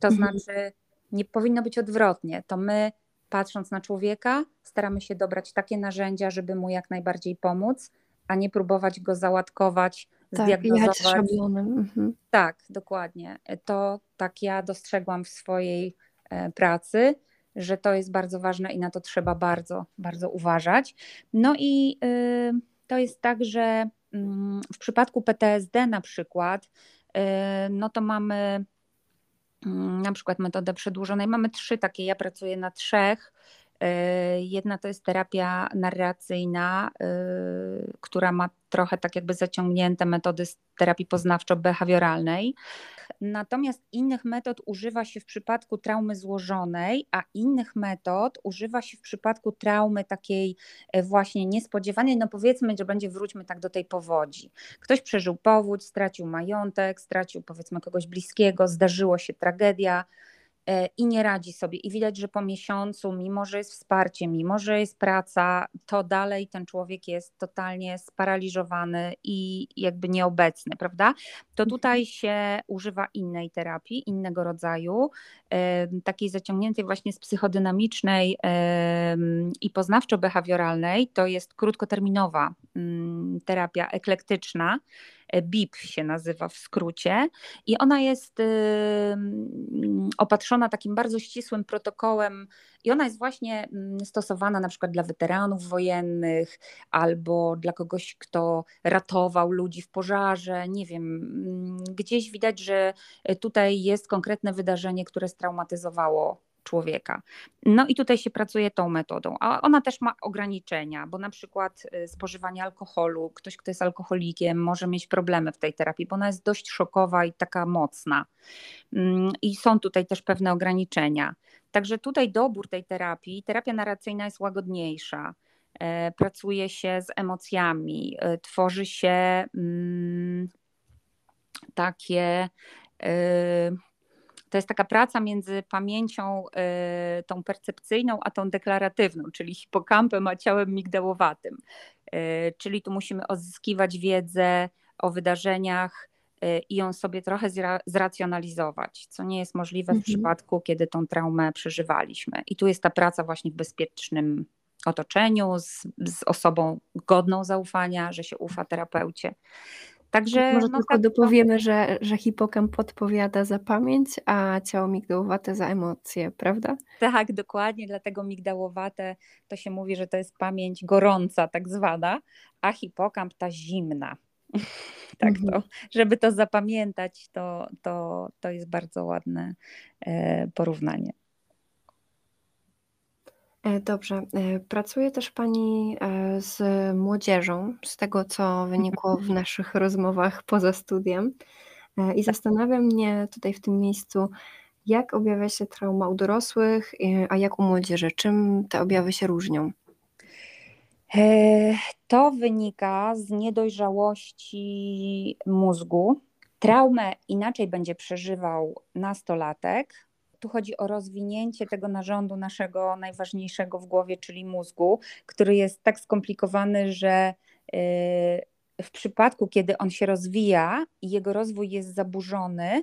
To mhm. znaczy, nie powinno być odwrotnie. To my, patrząc na człowieka, staramy się dobrać takie narzędzia, żeby mu jak najbardziej pomóc, a nie próbować go załatkować, tak, zdiagnozować. Mhm. Tak, dokładnie. E, to tak ja dostrzegłam w swojej e, pracy że to jest bardzo ważne i na to trzeba bardzo, bardzo uważać. No i y, to jest tak, że mm, w przypadku PTSD na przykład, y, no to mamy mm, na przykład metodę przedłużonej. Mamy trzy takie, ja pracuję na trzech. Y, jedna to jest terapia narracyjna, która ma trochę tak jakby zaciągnięte metody z terapii poznawczo-behawioralnej. Natomiast innych metod używa się w przypadku traumy złożonej, a innych metod używa się w przypadku traumy takiej e, właśnie niespodziewanej. No powiedzmy, że będzie wróćmy tak do tej powodzi. Ktoś przeżył powódź, stracił majątek, stracił powiedzmy kogoś bliskiego, zdarzyło się tragedia E, i nie radzi sobie. I widać, że po miesiącu, mimo że jest wsparcie, mimo że jest praca, to dalej ten człowiek jest totalnie sparaliżowany i jakby nieobecny, prawda? To mhm. tutaj się używa innej terapii, innego rodzaju, takiej zaciągniętej właśnie z psychodynamicznej i poznawczo-behawioralnej. To jest krótkoterminowa mm, terapia eklektyczna. BIP się nazywa w skrócie, i ona jest opatrzona takim bardzo ścisłym protokołem, i ona jest właśnie mm, stosowana na przykład dla weteranów wojennych albo dla kogoś, kto ratował ludzi w pożarze. Nie wiem, mm, gdzieś widać, że tutaj jest konkretne wydarzenie, które straumatyzowało człowieka. No i tutaj się pracuje tą metodą, a ona też ma ograniczenia, bo na przykład y, spożywanie alkoholu, ktoś, kto jest alkoholikiem, może mieć problemy w tej terapii, bo ona jest dość szokowa i taka mocna. Mm, I są tutaj też pewne ograniczenia. Także tutaj dobór tej terapii, terapia narracyjna jest łagodniejsza. E, pracuje się z emocjami, e, tworzy się mm, takie e, to jest taka praca między pamięcią y, tą percepcyjną, a tą deklaratywną, czyli hipokampem, a ciałem migdałowatym. Y, czyli tu musimy odzyskiwać wiedzę o wydarzeniach y, i ją sobie trochę zracjonalizować, co nie jest możliwe mhm. w przypadku, kiedy tą traumę przeżywaliśmy. I tu jest ta praca właśnie w bezpiecznym otoczeniu, z, z osobą godną zaufania, że się ufa terapeucie. Także Może no, tylko tak, dopowiemy, że, że hipokamp podpowiada za pamięć, a ciało migdałowate za emocje, prawda? Tak, dokładnie, dlatego migdałowate to się mówi, że to jest pamięć gorąca tak zwana, a hipokamp ta zimna. tak to, mhm. żeby to zapamiętać, to, to, to jest bardzo ładne e, porównanie. E, dobrze. E, pracuje też Pani e, z młodzieżą, z tego co wynikło w naszych rozmowach poza studiem. I zastanawia mnie tutaj w tym miejscu, jak objawia się trauma u dorosłych, a jak u młodzieży? Czym te objawy się różnią? To wynika z niedojrzałości mózgu. Traumę inaczej będzie przeżywał nastolatek, tu chodzi o rozwinięcie tego narządu naszego najważniejszego w głowie, czyli mózgu, który jest tak skomplikowany, że y, w przypadku, kiedy on się rozwija i jego rozwój jest zaburzony,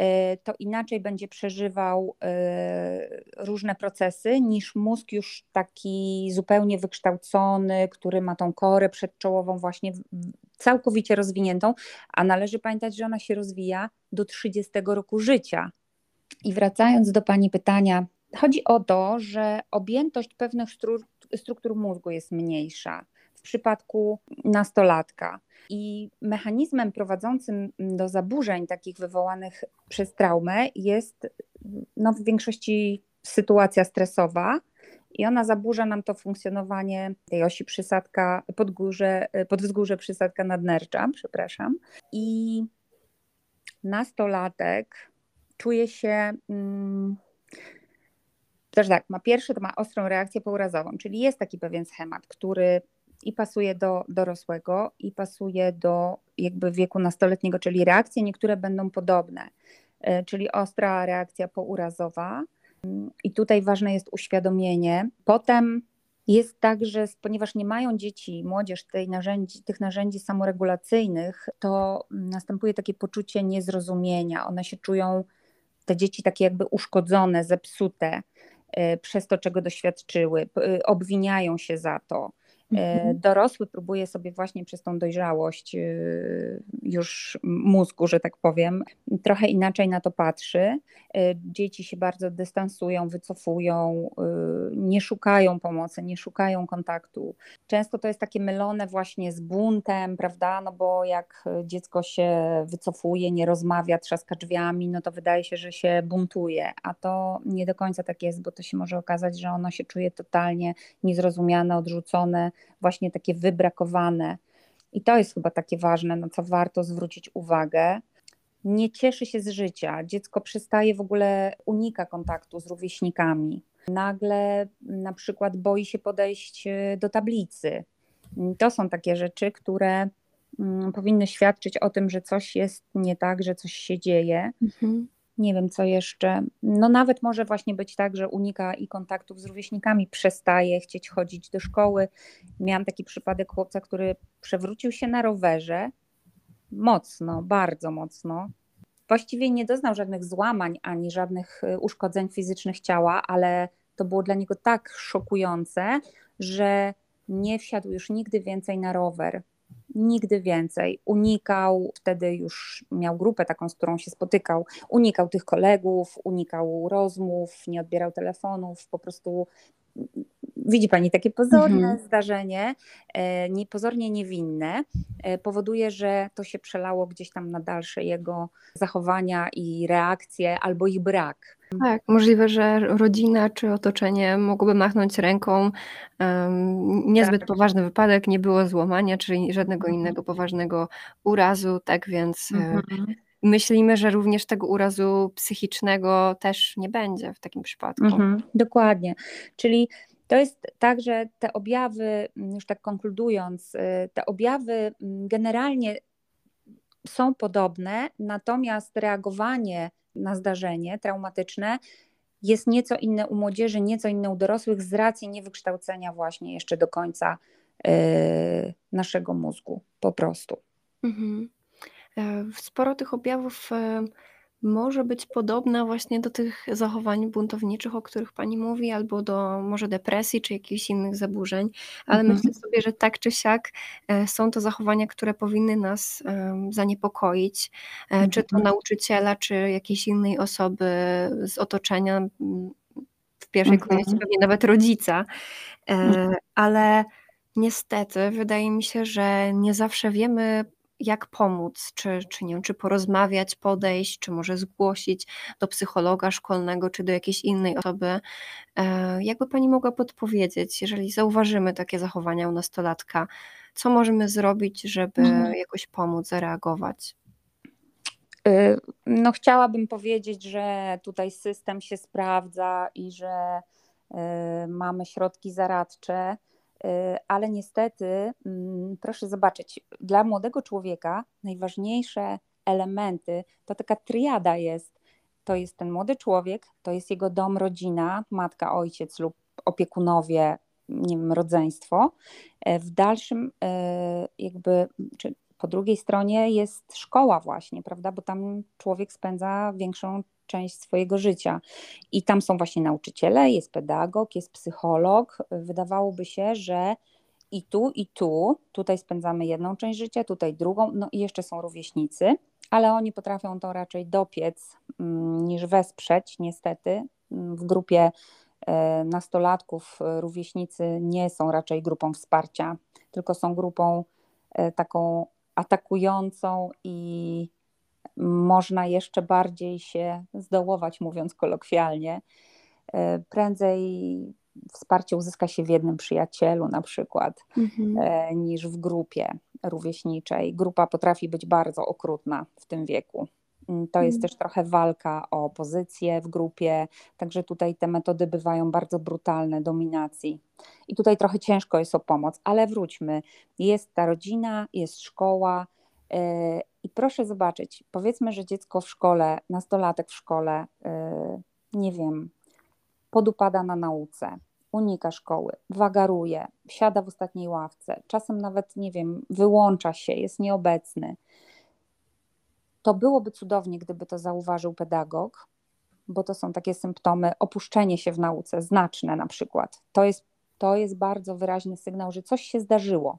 y, to inaczej będzie przeżywał y, różne procesy niż mózg już taki zupełnie wykształcony, który ma tą korę przedczołową właśnie całkowicie rozwiniętą, a należy pamiętać, że ona się rozwija do 30 roku życia. I wracając do Pani pytania, chodzi o to, że objętość pewnych struktur mózgu jest mniejsza w przypadku nastolatka. I mechanizmem prowadzącym do zaburzeń takich wywołanych przez traumę jest no, w większości sytuacja stresowa. I ona zaburza nam to funkcjonowanie tej osi przysadka, podgórze, podwzgórze przysadka nadnercza, przepraszam. I nastolatek czuje się. Mm, też tak, ma pierwszy, to ma ostrą reakcję pourazową, czyli jest taki pewien schemat, który i pasuje do dorosłego, i pasuje do jakby wieku nastoletniego, czyli reakcje niektóre będą podobne, e, czyli ostra reakcja pourazowa. I tutaj ważne jest uświadomienie. Potem jest tak, że ponieważ nie mają dzieci, młodzież tej narzędzi, tych narzędzi samoregulacyjnych, to następuje takie poczucie niezrozumienia. One się czują te dzieci takie jakby uszkodzone, zepsute e, przez to, czego doświadczyły, obwiniają się za to. E, mhm. Dorosły próbuje sobie właśnie przez tą dojrzałość y, już mózgu, że tak powiem, trochę inaczej na to patrzy. E, dzieci się bardzo dystansują, wycofują, y, nie szukają pomocy, nie szukają kontaktu. Często to jest takie mylone właśnie z buntem, prawda? No bo jak dziecko się wycofuje, nie rozmawia, trzaska drzwiami, no to wydaje się, że się buntuje, a to nie do końca tak jest, bo to się może okazać, że ono się czuje totalnie niezrozumiane, odrzucone właśnie takie wybrakowane. I to jest chyba takie ważne, na co warto zwrócić uwagę. Nie cieszy się z życia. Dziecko przestaje w ogóle, unika kontaktu z rówieśnikami. Nagle na przykład boi się podejść e, do tablicy. To są takie rzeczy, które mm, powinny świadczyć o tym, że coś jest nie tak, że coś się dzieje. Mhm nie wiem co jeszcze. No nawet może właśnie być tak, że unika i kontaktów z rówieśnikami, przestaje chcieć chodzić do szkoły. Miałam taki przypadek chłopca, który przewrócił się na rowerze mocno, bardzo mocno. Właściwie nie doznał żadnych złamań ani żadnych y, uszkodzeń fizycznych ciała, ale to było dla niego tak szokujące, że nie wsiadł już nigdy więcej na rower nigdy więcej. Unikał, wtedy już miał grupę taką, z którą się spotykał, unikał tych kolegów, unikał rozmów, nie odbierał telefonów, po prostu widzi Pani, takie pozorne mhm. zdarzenie, e, nie, pozornie niewinne, e, powoduje, że to się przelało gdzieś tam na dalsze jego zachowania i reakcje albo ich brak. Tak, możliwe, że rodzina czy otoczenie mogłoby machnąć ręką. Um, niezbyt tak. poważny wypadek, nie było złamania czy żadnego mhm. innego poważnego urazu, tak więc e, mhm. Myślimy, że również tego urazu psychicznego też nie będzie w takim przypadku. Mhm, dokładnie. Czyli to jest tak, że te objawy, mm, już tak konkludując, y, te objawy mm, generalnie są podobne, natomiast reagowanie na zdarzenie traumatyczne jest nieco inne u młodzieży, nieco inne u dorosłych z racji niewykształcenia właśnie jeszcze do końca yy, naszego mózgu po prostu. Mhm. E, sporo tych objawów może być podobna właśnie do tych zachowań buntowniczych, o których Pani mówi, albo do może depresji czy jakichś innych zaburzeń, ale mhm. myślę sobie, że tak czy siak e, są to zachowania, które powinny nas zaniepokoić, mhm. czy to mhm. nauczyciela, czy jakiejś innej osoby z otoczenia, w pierwszej mhm. kolejności pewnie nawet rodzica, e, mhm. ale niestety wydaje mi się, że nie zawsze wiemy jak pomóc, czy, czy nie czy porozmawiać, podejść, czy może zgłosić do psychologa szkolnego, czy do jakiejś innej osoby. E, jakby pani mogła podpowiedzieć, jeżeli zauważymy takie zachowania u nastolatka, co możemy zrobić, żeby mhm. jakoś pomóc, zareagować? Y, no, chciałabym powiedzieć, że tutaj system się sprawdza i że y, mamy środki zaradcze ale niestety, mm, proszę zobaczyć, dla młodego człowieka najważniejsze elementy to taka triada jest. To jest ten młody człowiek, to jest jego dom, rodzina, matka, ojciec lub opiekunowie, nie wiem, rodzeństwo. E, w dalszym, e, jakby, czy po drugiej stronie jest szkoła, właśnie, prawda, bo tam człowiek spędza większą część swojego życia. I tam są właśnie nauczyciele, jest pedagog, jest psycholog. Wydawałoby się, że i tu, i tu, tutaj spędzamy jedną część życia, tutaj drugą, no i jeszcze są rówieśnicy, ale oni potrafią to raczej dopiec mm, niż wesprzeć, niestety. Mm, w grupie e, nastolatków e, rówieśnicy nie są raczej grupą wsparcia, tylko są grupą e, taką atakującą i można jeszcze bardziej się zdołować, mówiąc kolokwialnie. E, prędzej wsparcie uzyska się w jednym przyjacielu, na przykład, mhm. E, niż w grupie rówieśniczej. Grupa potrafi być bardzo okrutna w tym wieku. Mm, to jest mhm. też trochę walka o pozycję w grupie, także tutaj te metody bywają bardzo brutalne, dominacji. I tutaj trochę ciężko jest o pomoc, ale wróćmy. Jest ta rodzina, jest szkoła, e, i proszę zobaczyć, powiedzmy, że dziecko w szkole, nastolatek w szkole, yy, nie wiem, podupada na nauce, unika szkoły, wagaruje, siada w ostatniej ławce, czasem nawet, nie wiem, wyłącza się, jest nieobecny. To byłoby cudownie, gdyby to zauważył pedagog, bo to są takie symptomy opuszczenie się w nauce, znaczne na przykład. To jest, to jest bardzo wyraźny sygnał, że coś się zdarzyło.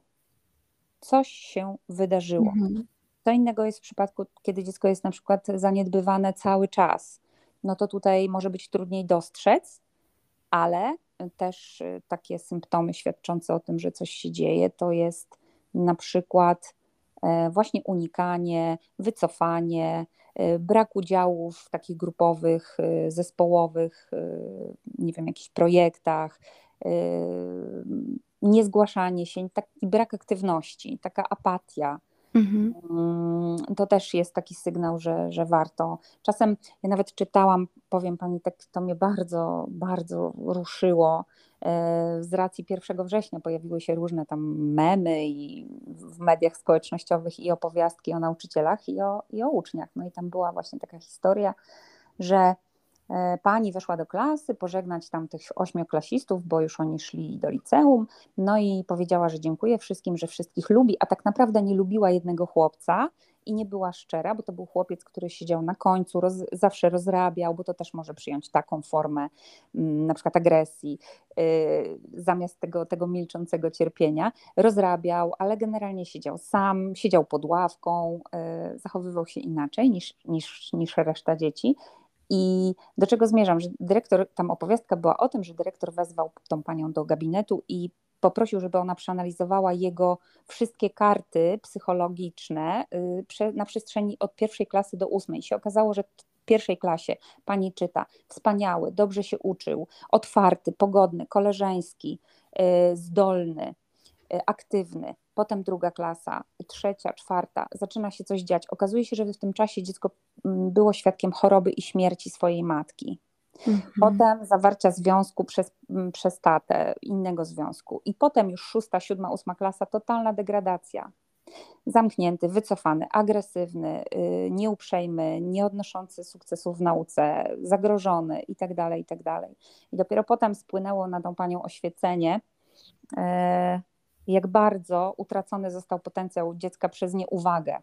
Coś się wydarzyło. Mhm. Co innego jest w przypadku, kiedy dziecko jest na przykład zaniedbywane cały czas. No to tutaj może być trudniej dostrzec, ale też y, takie symptomy świadczące o tym, że coś się dzieje, to jest na przykład właśnie unikanie, wycofanie, e, brak udziału w takich grupowych, e, zespołowych, nie wiem, jakichś projektach, niezgłaszanie się, taki brak aktywności, taka apatia. Mhm. Mm, to też jest taki sygnał, że, że warto. Czasem ja nawet czytałam, powiem pani, tak to mnie bardzo, bardzo ruszyło. E, z racji 1 września pojawiły się różne tam memy i w mediach społecznościowych i opowiastki o nauczycielach i o, i o uczniach. No i tam była właśnie taka historia, że pani weszła do klasy, pożegnać tam tych ośmioklasistów, bo już oni szli do liceum, no i powiedziała, że dziękuję wszystkim, że wszystkich lubi, a tak naprawdę nie lubiła jednego chłopca i nie była szczera, bo to był chłopiec, który siedział na końcu, roz, zawsze rozrabiał, bo to też może przyjąć taką formę mm, na przykład agresji, yy, zamiast tego, tego milczącego cierpienia, rozrabiał, ale generalnie siedział sam, siedział pod ławką, yy, zachowywał się inaczej niż, niż, niż reszta dzieci i do czego zmierzam, że dyrektor, tam opowiastka była o tym, że dyrektor wezwał tą panią do gabinetu i poprosił, żeby ona przeanalizowała jego wszystkie karty psychologiczne y, na przestrzeni od pierwszej klasy do ósmej. I się okazało, że w pierwszej klasie pani czyta wspaniały, dobrze się uczył, otwarty, pogodny, koleżeński, y, zdolny, aktywny potem druga klasa, trzecia, czwarta, zaczyna się coś dziać. Okazuje się, że w tym czasie dziecko mm, było świadkiem choroby i śmierci swojej matki. Mhm. Potem zawarcia związku przez, mm, przez tatę, innego związku. I potem już szósta, siódma, ósma klasa, totalna degradacja. Zamknięty, wycofany, agresywny, yy, nieuprzejmy, nieodnoszący sukcesów w nauce, zagrożony itd., tak itd. Tak I dopiero potem spłynęło na tą panią oświecenie, yy, jak bardzo utracony został potencjał dziecka przez nieuwagę.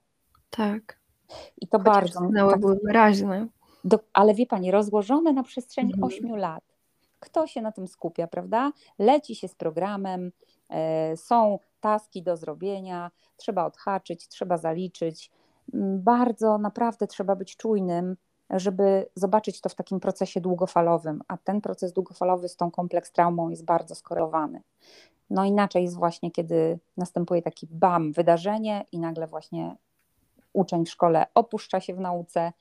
Tak. I to Chociaż bardzo. Sygnały tak, były wyraźne. Do, ale wie pani, rozłożone na przestrzeni mhm. 8 lat. Kto się na tym skupia, prawda? Leci się z programem, e, są taski do zrobienia, trzeba odhaczyć, trzeba zaliczyć. Mm, bardzo naprawdę trzeba być czujnym, żeby zobaczyć to w takim procesie długofalowym, a ten proces długofalowy z tą kompleks traumą jest bardzo skorelowany. No inaczej jest właśnie, kiedy następuje taki bam, wydarzenie i nagle właśnie uczeń w szkole opuszcza się w nauce,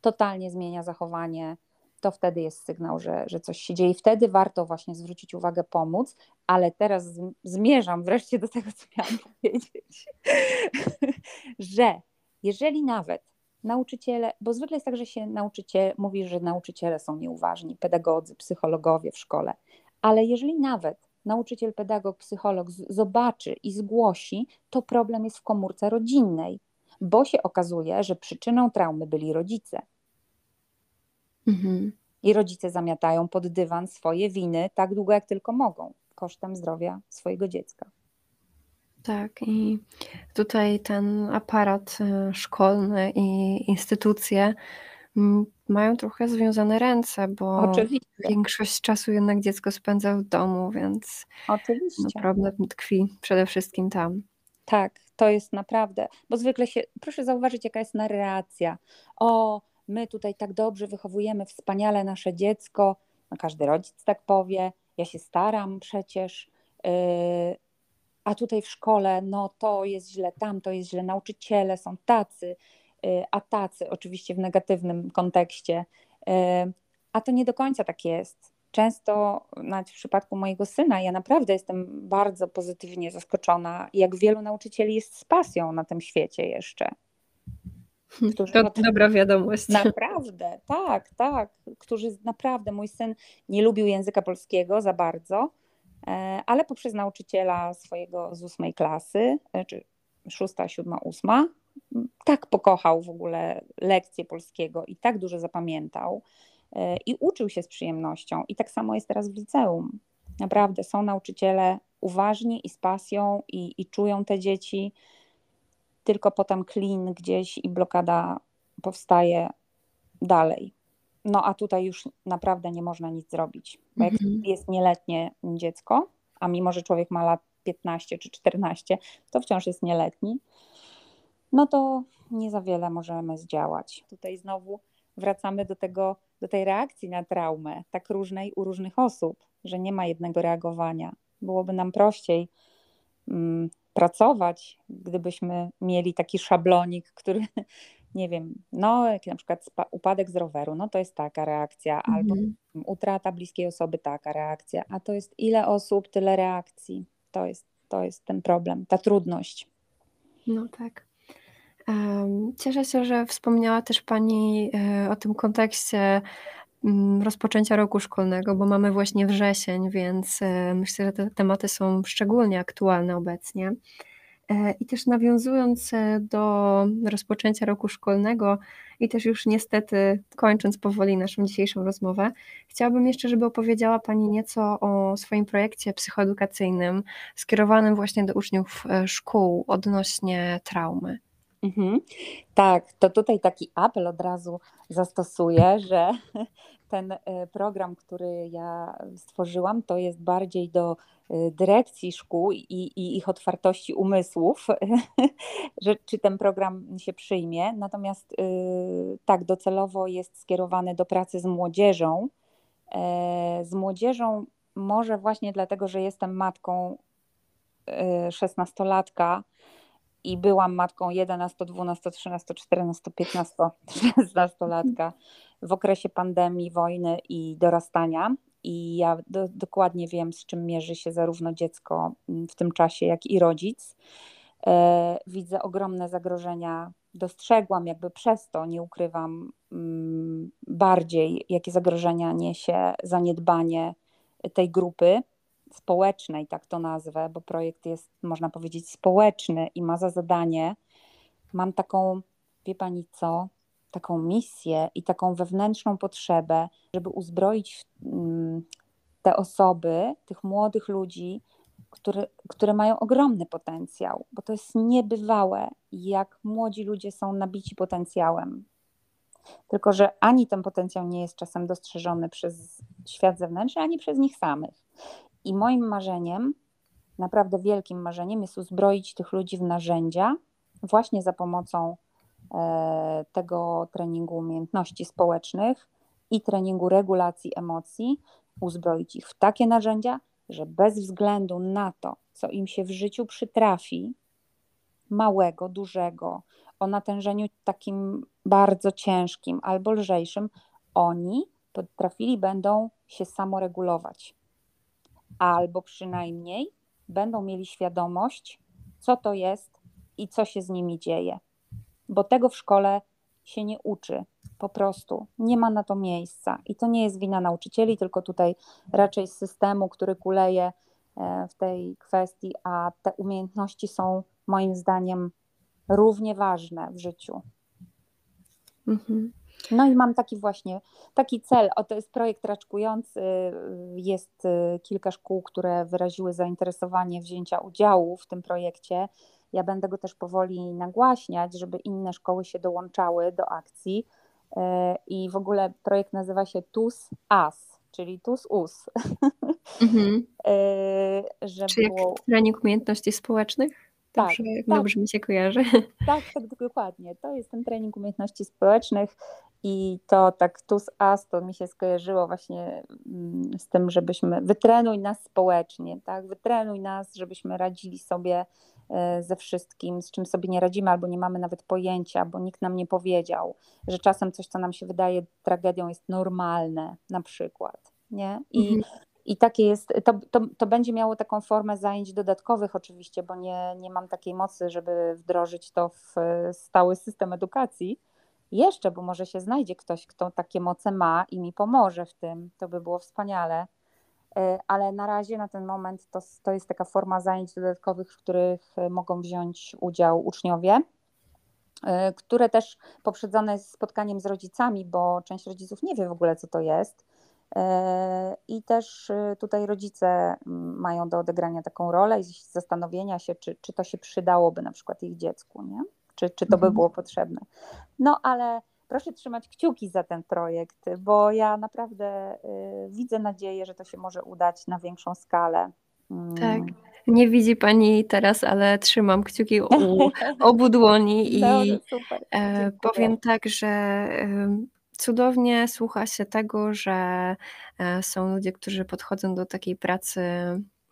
totalnie zmienia zachowanie, to wtedy jest sygnał, że, że coś się dzieje. Wtedy warto właśnie zwrócić uwagę, pomóc, ale teraz zmierzam wreszcie do tego, co miałam powiedzieć, że jeżeli nawet nauczyciele, bo zwykle jest tak, że się nauczyciel mówi, że nauczyciele są nieuważni, pedagodzy, psychologowie w szkole, ale jeżeli nawet nauczyciel, pedagog, psycholog zobaczy i zgłosi, to problem jest w komórce rodzinnej, bo się okazuje, że przyczyną traumy byli rodzice. Mhm. I rodzice zamiatają pod dywan swoje winy tak długo, jak tylko mogą, kosztem zdrowia swojego dziecka. Tak, i tutaj ten aparat e, szkolny i instytucje mają trochę związane ręce, bo Oczywiście. większość czasu jednak dziecko spędza w domu, więc Oczywiście. No, problem tkwi przede wszystkim tam. Tak, to jest naprawdę, bo zwykle się, proszę zauważyć, jaka jest narracja. O, my tutaj tak dobrze wychowujemy wspaniale nasze dziecko, no każdy rodzic tak powie, ja się staram przecież, yy, a tutaj w szkole, no to jest źle, tam to jest źle, nauczyciele są tacy, a tacy, oczywiście w negatywnym kontekście. Y, a to nie do końca tak jest. Często, nawet w przypadku mojego syna, ja naprawdę jestem bardzo pozytywnie zaskoczona, jak wielu nauczycieli jest z pasją na tym świecie jeszcze. Którzy to dobra wiadomość. Naprawdę, tak, tak. Którzy naprawdę, mój syn nie lubił języka polskiego za bardzo, e, ale poprzez nauczyciela swojego z ósmej klasy, e, czy szósta, siódma, ósma, tak pokochał w ogóle lekcję polskiego i tak dużo zapamiętał e, i uczył się z przyjemnością. I tak samo jest teraz w liceum. Naprawdę są nauczyciele uważni i z pasją i, i czują te dzieci, tylko potem klin gdzieś i blokada powstaje dalej. No a tutaj już naprawdę nie można nic zrobić, bo jak mhm. jest nieletnie dziecko, a mimo, że człowiek ma lat 15 czy 14, to wciąż jest nieletni, no to nie za wiele możemy zdziałać. Tutaj znowu wracamy do tego, do tej reakcji na traumę, tak różnej u różnych osób, że nie ma jednego reagowania. Byłoby nam prościej mm, pracować, gdybyśmy mieli taki szablonik, który, nie wiem, no jak na przykład upadek z roweru, no to jest taka reakcja, mhm. albo utrata bliskiej osoby, taka reakcja, a to jest ile osób, tyle reakcji. To jest, to jest ten problem, ta trudność. No tak. Cieszę się, że wspomniała też Pani e, o tym kontekście mm, rozpoczęcia roku szkolnego, bo mamy właśnie wrzesień, więc e, myślę, że te tematy są szczególnie aktualne obecnie. E, I też nawiązując do rozpoczęcia roku szkolnego i też już niestety kończąc powoli naszą dzisiejszą rozmowę, chciałabym jeszcze, żeby opowiedziała Pani nieco o swoim projekcie psychoedukacyjnym skierowanym właśnie do uczniów szkół odnośnie traumy. Mhm. Tak, to tutaj taki apel od razu zastosuję, że ten e, program, który ja stworzyłam, to jest bardziej do e, dyrekcji szkół i, i ich otwartości umysłów, że czy ten program się przyjmie. Natomiast e, tak, docelowo jest skierowany do pracy z młodzieżą. Z młodzieżą może właśnie dlatego, że jestem matką szesnastolatka, i byłam matką 11, 12, 13, 14, 15, 16 latka w okresie pandemii, wojny i dorastania. I ja do, dokładnie wiem, z czym mierzy się zarówno dziecko w tym czasie, jak i rodzic. E, widzę ogromne zagrożenia. Dostrzegłam jakby przez to, nie ukrywam, mm, bardziej, jakie zagrożenia niesie zaniedbanie tej grupy społecznej, tak to nazwę, bo projekt jest, można powiedzieć, społeczny i ma za zadanie, mam taką, wie pani co, taką misję i taką wewnętrzną potrzebę, żeby uzbroić mm, te osoby, tych młodych ludzi, które, które mają ogromny potencjał, bo to jest niebywałe, jak młodzi ludzie są nabici potencjałem. Tylko, że ani ten potencjał nie jest czasem dostrzeżony przez świat zewnętrzny, ani przez nich samych. I moim marzeniem, naprawdę wielkim marzeniem, jest uzbroić tych ludzi w narzędzia, właśnie za pomocą e, tego treningu umiejętności społecznych i treningu regulacji emocji, uzbroić ich w takie narzędzia, że bez względu na to, co im się w życiu przytrafi, małego, dużego, o natężeniu takim bardzo ciężkim albo lżejszym, oni potrafili będą się samoregulować albo przynajmniej będą mieli świadomość, co to jest i co się z nimi dzieje. Bo tego w szkole się nie uczy. Po prostu nie ma na to miejsca. I to nie jest wina nauczycieli, tylko tutaj raczej systemu, który kuleje e, w tej kwestii, a te umiejętności są moim zdaniem równie ważne w życiu. Mhm. No i mam taki właśnie taki cel. O, to jest projekt raczkujący. Jest y, kilka szkół, które wyraziły zainteresowanie wzięcia udziału w tym projekcie. Ja będę go też powoli nagłaśniać, żeby inne szkoły się dołączały do akcji. Y, I w ogóle projekt nazywa się TUS AS, czyli TUS US. Mhm. Y, żeby Czy jak było... trening umiejętności społecznych? Tak, dobrze, tak. dobrze mi się kojarzy. Tak, tak, dokładnie. To jest ten trening umiejętności społecznych i to tak tu z as to mi się skojarzyło właśnie mm, z tym, żebyśmy wytrenuj nas społecznie, tak? Wytrenuj nas, żebyśmy radzili sobie e, ze wszystkim, z czym sobie nie radzimy, albo nie mamy nawet pojęcia, bo nikt nam nie powiedział, że czasem coś, co nam się wydaje tragedią, jest normalne, na przykład. Nie? I, mhm. I takie jest, to, to, to będzie miało taką formę zajęć dodatkowych oczywiście, bo nie, nie mam takiej mocy, żeby wdrożyć to w stały system edukacji, jeszcze, bo może się znajdzie ktoś, kto takie moce ma i mi pomoże w tym, to by było wspaniale. E, ale na razie, na ten moment, to, to jest taka forma zajęć dodatkowych, w których e, mogą wziąć udział uczniowie, e, które też poprzedzone jest spotkaniem z rodzicami, bo część rodziców nie wie w ogóle, co to jest. I też tutaj rodzice mają do odegrania taką rolę i zastanowienia się, czy, czy to się przydałoby na przykład ich dziecku. Nie? czy, czy to by mhm. było potrzebne. No ale proszę trzymać kciuki za ten projekt, bo ja naprawdę y, widzę nadzieję, że to się może udać na większą skalę. Mm. Tak. Nie widzi Pani teraz, ale trzymam kciuki u obu dłoni i no, super. E, powiem tak, że cudownie słucha się tego, że e, są ludzie, którzy podchodzą do takiej pracy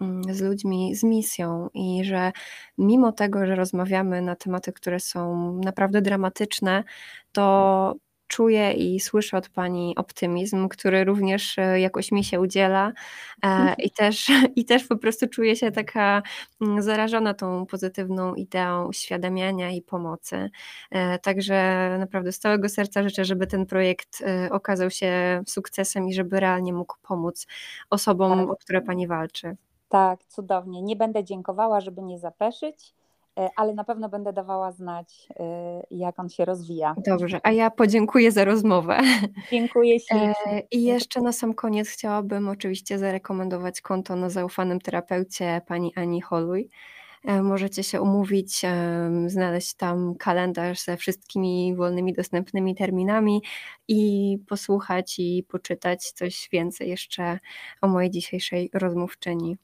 Mm, z ludźmi z misją i że mimo tego, że rozmawiamy na tematy, które są naprawdę dramatyczne, to czuję i słyszę od Pani optymizm, który również e, jakoś mi się udziela e, i też, i też po prostu czuję się taka mm, zarażona tą pozytywną ideą uświadamiania i pomocy. E, także naprawdę z całego serca życzę, żeby ten projekt okazał się sukcesem i żeby realnie mógł pomóc osobom, o które Pani walczy. Tak, cudownie. Nie będę dziękowała, żeby nie zapeszyć. E, ale na pewno będę dawała znać, e, jak on się rozwija. Dobrze, a ja podziękuję za rozmowę. Dziękuję ślicznie. I jeszcze na sam koniec chciałabym oczywiście zarekomendować konto na zaufanym terapeucie pani Ani Holuj. Możecie się umówić, znaleźć tam kalendarz ze wszystkimi wolnymi dostępnymi terminami i posłuchać i poczytać coś więcej jeszcze o mojej dzisiejszej rozmówczyni.